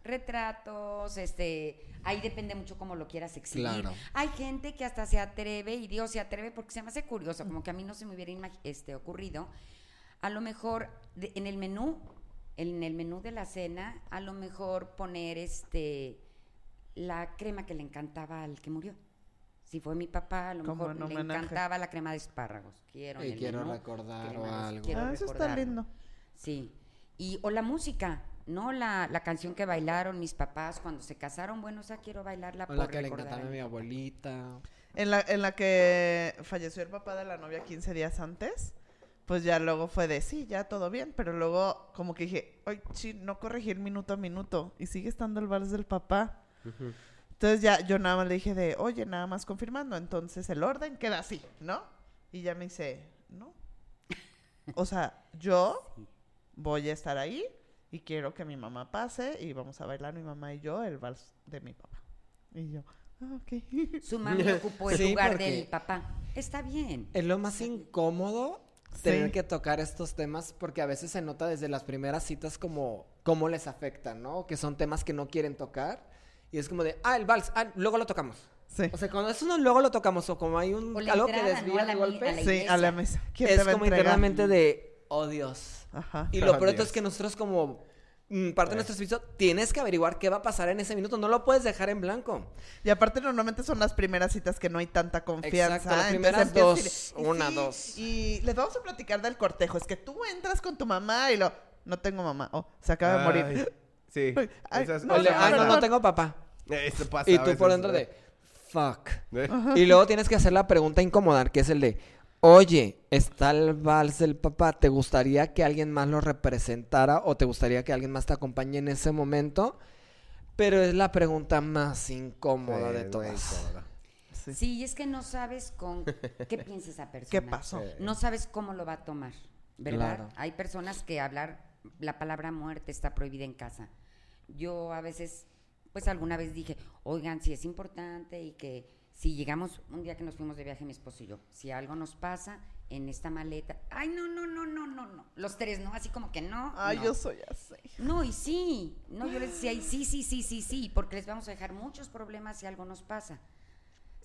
[SPEAKER 4] retratos, este, ahí depende mucho cómo lo quieras exhibir.
[SPEAKER 3] Claro.
[SPEAKER 4] Hay gente que hasta se atreve, y Dios se atreve porque se me hace curioso, como que a mí no se me hubiera este, ocurrido. A lo mejor de- en el menú, en el menú de la cena, a lo mejor poner este la crema que le encantaba al que murió. Si fue mi papá, a lo mejor le
[SPEAKER 2] homenaje.
[SPEAKER 4] encantaba la crema de espárragos. Quiero, en
[SPEAKER 3] Y
[SPEAKER 4] el
[SPEAKER 3] quiero
[SPEAKER 4] menú,
[SPEAKER 3] recordar o algo.
[SPEAKER 4] quiero
[SPEAKER 2] Ah, eso está lindo.
[SPEAKER 4] Sí. Y, o la música, ¿no? La, la canción que bailaron mis papás cuando se casaron. Bueno, o sea, quiero bailarla
[SPEAKER 3] O la
[SPEAKER 4] por
[SPEAKER 3] que le
[SPEAKER 4] recordar
[SPEAKER 3] encantaba a mi abuelita.
[SPEAKER 2] En la, en la que falleció el papá de la novia 15 días antes, pues ya luego fue de sí, ya todo bien, pero luego como que dije, ay, sí, no corregí el minuto a minuto y sigue estando el vals del papá. Entonces ya yo nada más le dije de, oye, nada más confirmando, entonces el orden queda así, ¿no? Y ya me dice, no. O sea, yo voy a estar ahí y quiero que mi mamá pase y vamos a bailar mi mamá y yo el vals de mi papá. Y yo, ah, ok.
[SPEAKER 4] Su mami ocupó el
[SPEAKER 3] Sí,
[SPEAKER 4] lugar del papá. Está bien.
[SPEAKER 3] Es lo más incómodo tener
[SPEAKER 2] Sí.
[SPEAKER 3] que tocar estos temas porque a veces se nota desde las primeras citas como cómo les afectan, ¿no? Que son temas que no quieren tocar y es como de, ah, el vals, ah, luego lo tocamos.
[SPEAKER 2] Sí.
[SPEAKER 3] O sea, cuando es uno luego lo tocamos o como hay un algo que
[SPEAKER 4] entrada, ¿no?
[SPEAKER 3] desvía
[SPEAKER 4] la
[SPEAKER 3] el golpe,
[SPEAKER 4] a la
[SPEAKER 2] Sí, a la mesa. ¿Quién te
[SPEAKER 3] es como
[SPEAKER 2] entregar?
[SPEAKER 3] internamente de, oh Dios.
[SPEAKER 2] Ajá.
[SPEAKER 3] Y lo
[SPEAKER 1] Oh, Dios.
[SPEAKER 3] es que nosotros como mm, parte de nuestro servicio tienes que averiguar qué va a pasar en ese minuto, no lo puedes dejar en blanco.
[SPEAKER 2] Y aparte normalmente son las primeras citas que no hay tanta confianza.
[SPEAKER 3] Exacto, las primeras dos,
[SPEAKER 2] y
[SPEAKER 3] una,
[SPEAKER 2] sí,
[SPEAKER 3] dos.
[SPEAKER 2] Y les vamos a platicar del cortejo. Es que tú entras con tu mamá y lo... No tengo mamá. Oh, se acaba de morir.
[SPEAKER 1] Sí.
[SPEAKER 2] Ay,
[SPEAKER 1] Esas
[SPEAKER 2] no,
[SPEAKER 3] O le-
[SPEAKER 1] cosas
[SPEAKER 3] ah, no, no tengo papá.
[SPEAKER 1] Eso pasa
[SPEAKER 3] Y
[SPEAKER 1] a
[SPEAKER 3] tú por
[SPEAKER 1] veces,
[SPEAKER 3] dentro de, fuck.
[SPEAKER 1] ¿Eh?
[SPEAKER 3] Y luego tienes que hacer la pregunta incómoda, que es el de, oye, está el vals del papá, ¿te gustaría que alguien más lo representara o te gustaría que alguien más te acompañe en ese momento? Pero es la pregunta más incómoda
[SPEAKER 1] Sí,
[SPEAKER 3] de todas.
[SPEAKER 1] incómoda.
[SPEAKER 2] Sí.
[SPEAKER 4] Sí, y es que no sabes con qué piensa esa persona.
[SPEAKER 2] ¿Qué pasó?
[SPEAKER 4] No sabes cómo lo va a tomar, ¿verdad?
[SPEAKER 3] Claro.
[SPEAKER 4] Hay personas que hablar la palabra muerte está prohibida en casa. Yo a veces, pues alguna vez dije, oigan, si es importante y que si llegamos un día que nos fuimos de viaje mi esposo y yo, si algo nos pasa en esta maleta, ay, no, no, no, no, no, no. Los tres, ¿no? Así como que no.
[SPEAKER 2] Ay,
[SPEAKER 4] no.
[SPEAKER 2] yo soy así.
[SPEAKER 4] No, y sí, no, yo les decía, y sí, sí, sí, sí, sí, porque les vamos a dejar muchos problemas si algo nos pasa.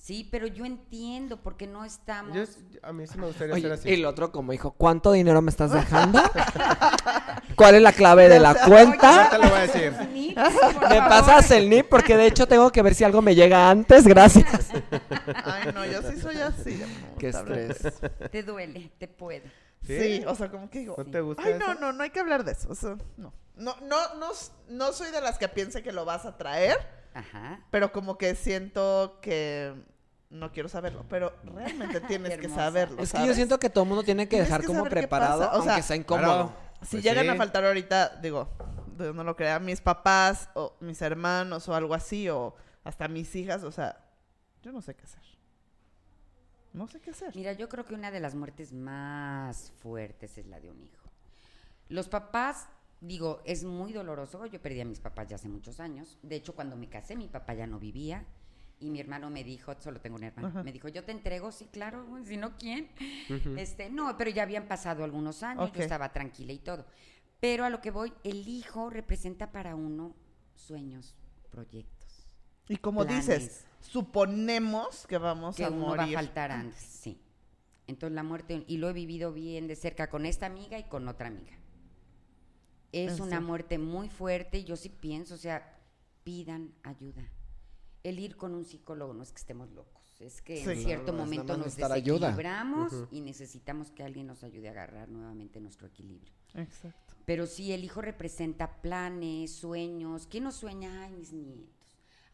[SPEAKER 4] Sí, pero yo entiendo porque no estamos...
[SPEAKER 1] Yo, a mí sí me gustaría
[SPEAKER 3] Oye,
[SPEAKER 1] ser así.
[SPEAKER 3] y el otro como dijo, ¿cuánto dinero me estás dejando? ¿Cuál es la clave de la cuenta?
[SPEAKER 1] te lo voy a decir.
[SPEAKER 3] Me pasas el NIP porque de hecho tengo que ver si algo me llega antes, gracias.
[SPEAKER 2] Ay, no, yo sí soy así.
[SPEAKER 3] Qué estrés.
[SPEAKER 4] Te duele, te puede.
[SPEAKER 1] ¿Sí?
[SPEAKER 2] Sí, o sea, como que digo...
[SPEAKER 1] ¿No te gusta
[SPEAKER 2] Ay, no, no, no hay que hablar de eso. o sea, no. No, no, no, no soy de las que piense que lo vas a traer,
[SPEAKER 4] Ajá.
[SPEAKER 2] pero como que siento que no quiero saberlo, pero realmente tienes que saberlo.
[SPEAKER 3] Es que yo siento que todo el mundo tiene que dejar
[SPEAKER 2] que
[SPEAKER 3] como preparado,
[SPEAKER 2] o sea,
[SPEAKER 3] aunque sea incómodo.
[SPEAKER 1] Claro.
[SPEAKER 2] Si
[SPEAKER 1] Pues
[SPEAKER 2] llegan
[SPEAKER 1] sí.
[SPEAKER 2] a faltar ahorita, digo, Dios no lo crea, mis papás o mis hermanos o algo así, o hasta mis hijas, o sea, yo no sé qué hacer. No sé qué hacer.
[SPEAKER 4] Mira, yo creo que una de las muertes más fuertes es la de un hijo. Los papás, digo, es muy doloroso. Yo perdí a mis papás ya hace muchos años. De hecho, cuando me casé, mi papá ya no vivía. Y mi hermano me dijo, solo tengo un hermano,
[SPEAKER 2] Ajá.
[SPEAKER 4] me dijo, yo te entrego, sí, claro, si no, ¿quién? Este, no, pero ya habían pasado algunos años, yo estaba tranquila y todo. Pero a lo que voy, el hijo representa para uno sueños, proyectos.
[SPEAKER 2] Y como
[SPEAKER 4] planes.
[SPEAKER 2] dices, suponemos que vamos
[SPEAKER 4] que
[SPEAKER 2] a
[SPEAKER 4] uno
[SPEAKER 2] morir.
[SPEAKER 4] va a faltar antes, sí. Entonces la muerte, y lo he vivido bien de cerca con esta amiga y con otra amiga. Es una muerte muy fuerte y yo sí pienso, o sea, pidan ayuda. El ir con un psicólogo no es que estemos locos, es que en
[SPEAKER 2] Sí.
[SPEAKER 4] cierto
[SPEAKER 3] Claro, es
[SPEAKER 4] momento nos
[SPEAKER 3] ayuda.
[SPEAKER 4] desequilibramos y necesitamos que alguien nos ayude a agarrar nuevamente nuestro equilibrio.
[SPEAKER 2] Exacto.
[SPEAKER 4] Pero sí, el hijo representa planes, sueños. ¿Quién no sueña? Ay, mis nietos.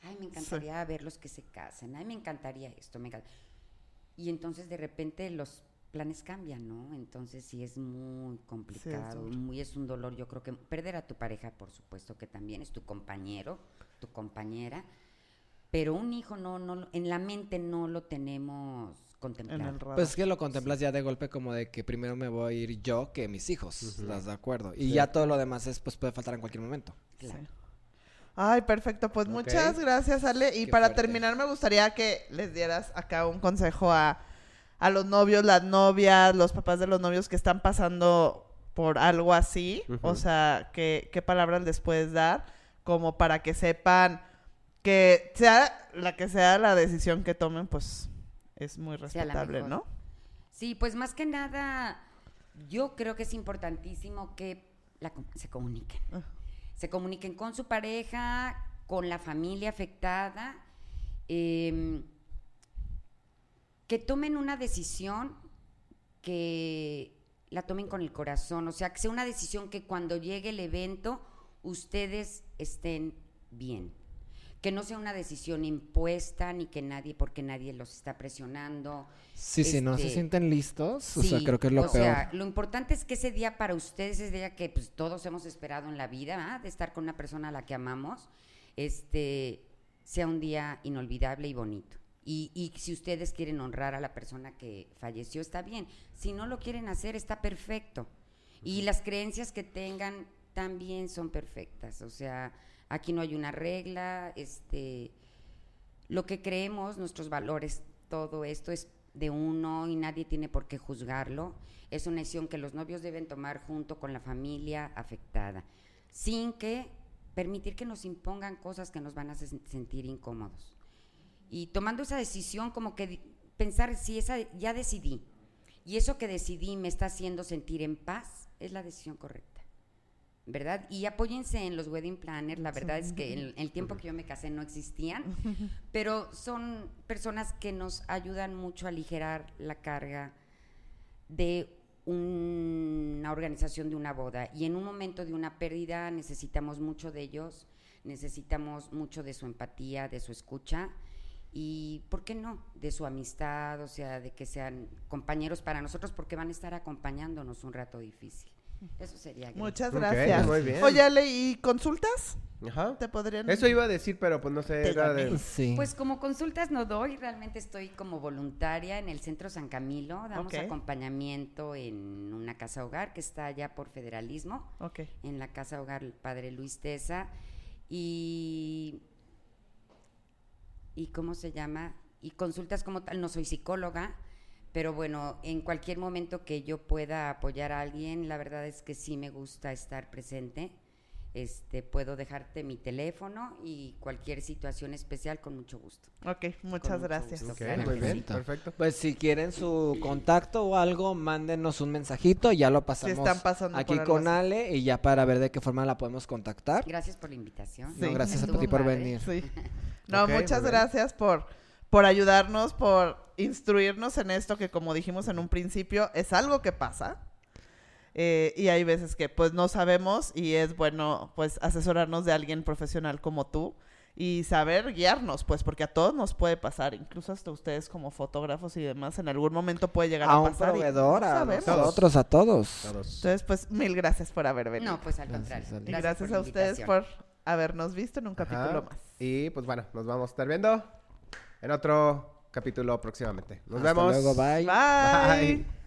[SPEAKER 4] Ay, me encantaría verlos que se casen. Ay, me encantaría esto. Me encanta. Y entonces de repente los planes cambian, ¿no? Entonces sí es muy complicado.
[SPEAKER 2] duro.
[SPEAKER 4] muy es un dolor. Yo creo que perder a tu pareja, por supuesto que también es tu compañero, tu compañera. Pero un hijo no, no, lo- en la mente no lo tenemos
[SPEAKER 2] En
[SPEAKER 4] contemplado.
[SPEAKER 3] Pues es que lo contemplas ya de golpe como de que primero me voy a ir yo que mis hijos, ¿estás de acuerdo? Y
[SPEAKER 1] Sí.
[SPEAKER 3] ya todo lo demás es, pues puede faltar en cualquier momento.
[SPEAKER 4] Claro.
[SPEAKER 2] Sí. Ay, perfecto. Pues muchas gracias, Ale. Y
[SPEAKER 3] Qué
[SPEAKER 2] para
[SPEAKER 3] fuerte.
[SPEAKER 2] terminar, me gustaría que les dieras acá un consejo a, a los novios, las novias, los papás de los novios que están pasando por algo así. O sea, ¿qué, ¿qué palabras les puedes dar? Como para que sepan que sea la que sea la decisión que tomen, pues es muy respetable. ¿no?
[SPEAKER 4] Sí, pues más que nada, yo creo que es importantísimo que la se comuniquen.
[SPEAKER 2] Ah.
[SPEAKER 4] Se comuniquen con su pareja, con la familia afectada, em, que tomen una decisión que la tomen con el corazón, o sea, que sea una decisión que cuando llegue el evento ustedes estén bien. Que no sea una decisión impuesta ni que nadie, porque nadie los está presionando.
[SPEAKER 3] Sí, sí, no se
[SPEAKER 4] Este,
[SPEAKER 3] sienten listos, o sea, creo que es lo
[SPEAKER 4] o
[SPEAKER 3] peor.
[SPEAKER 4] sea, lo importante es que ese día para ustedes, ese día que pues, todos hemos esperado en la vida, ¿ah? de estar con una persona a la que amamos, este, sea un día inolvidable y bonito. Y, y si ustedes quieren honrar a la persona que falleció, está bien. Si no lo quieren hacer, está perfecto. Y las creencias que tengan también son perfectas. O sea, aquí no hay una regla, este, lo que creemos, nuestros valores, todo esto es de uno y nadie tiene por qué juzgarlo. Es una decisión que los novios deben tomar junto con la familia afectada, sin que permitir que nos impongan cosas que nos van a sentir incómodos. Y tomando esa decisión, como que pensar si esa ya decidí y eso que decidí me está haciendo sentir en paz, es la decisión correcta. ¿Verdad? Y apóyense en los wedding planners. La verdad es que en el tiempo que yo me casé no existían, pero son personas que nos ayudan mucho a aligerar la carga de una organización de una boda. Y en un momento de una pérdida necesitamos mucho de ellos, necesitamos mucho de su empatía, de su escucha y, ¿por qué no?, de su amistad, o sea, de que sean compañeros para nosotros porque van a estar acompañándonos un rato difícil. Eso sería.
[SPEAKER 2] Muchas gracias.
[SPEAKER 1] muy bien.
[SPEAKER 2] Oye, Ale, ¿y consultas?
[SPEAKER 1] Ajá.
[SPEAKER 2] ¿Te podrían...?
[SPEAKER 1] Eso iba a decir, pero pues no sé, era de...
[SPEAKER 3] Sí.
[SPEAKER 4] Pues como consultas no doy, realmente estoy como voluntaria en el Centro San Camilo, damos acompañamiento en una casa hogar que está allá por federalismo,
[SPEAKER 2] Ok.
[SPEAKER 4] en la casa hogar el padre Luis Tesa y y cómo se llama y consultas como tal, no soy psicóloga, pero bueno, en cualquier momento que yo pueda apoyar a alguien, la verdad es que sí me gusta estar presente. Este, puedo dejarte mi teléfono y cualquier situación especial con mucho gusto.
[SPEAKER 2] Ok, muchas gracias.
[SPEAKER 4] gusto.
[SPEAKER 1] Muy bien,
[SPEAKER 4] sí.
[SPEAKER 1] perfecto.
[SPEAKER 3] Pues si quieren su contacto o algo, mándenos un mensajito, ya lo pasamos
[SPEAKER 2] están pasando
[SPEAKER 3] aquí con
[SPEAKER 2] así.
[SPEAKER 3] Ale y ya para ver de qué forma la podemos contactar.
[SPEAKER 4] Gracias por la invitación.
[SPEAKER 2] Sí.
[SPEAKER 3] No, gracias a ti por venir.
[SPEAKER 2] Sí. No, muchas gracias por, por ayudarnos, por instruirnos en esto que como dijimos en un principio, es algo que pasa. Eh, y hay veces que pues no sabemos y es bueno pues asesorarnos de alguien profesional como tú y saber guiarnos, pues porque a todos nos puede pasar, incluso hasta ustedes como fotógrafos y demás, en algún momento puede llegar a,
[SPEAKER 3] A un
[SPEAKER 2] pasar.
[SPEAKER 3] proveedor,
[SPEAKER 2] no
[SPEAKER 3] a nosotros, a todos.
[SPEAKER 1] Todos.
[SPEAKER 2] Entonces, pues mil gracias por haber venido.
[SPEAKER 4] No, pues al
[SPEAKER 3] Gracias,
[SPEAKER 4] contrario.
[SPEAKER 3] Ale.
[SPEAKER 2] y gracias
[SPEAKER 4] la
[SPEAKER 2] a ustedes por habernos visto en un capítulo
[SPEAKER 1] Ajá.
[SPEAKER 2] más.
[SPEAKER 1] Y pues bueno, nos vamos a estar viendo en otro capítulo próximamente. Nos
[SPEAKER 3] Hasta
[SPEAKER 1] vemos.
[SPEAKER 3] luego, bye.
[SPEAKER 2] Bye.
[SPEAKER 1] Bye.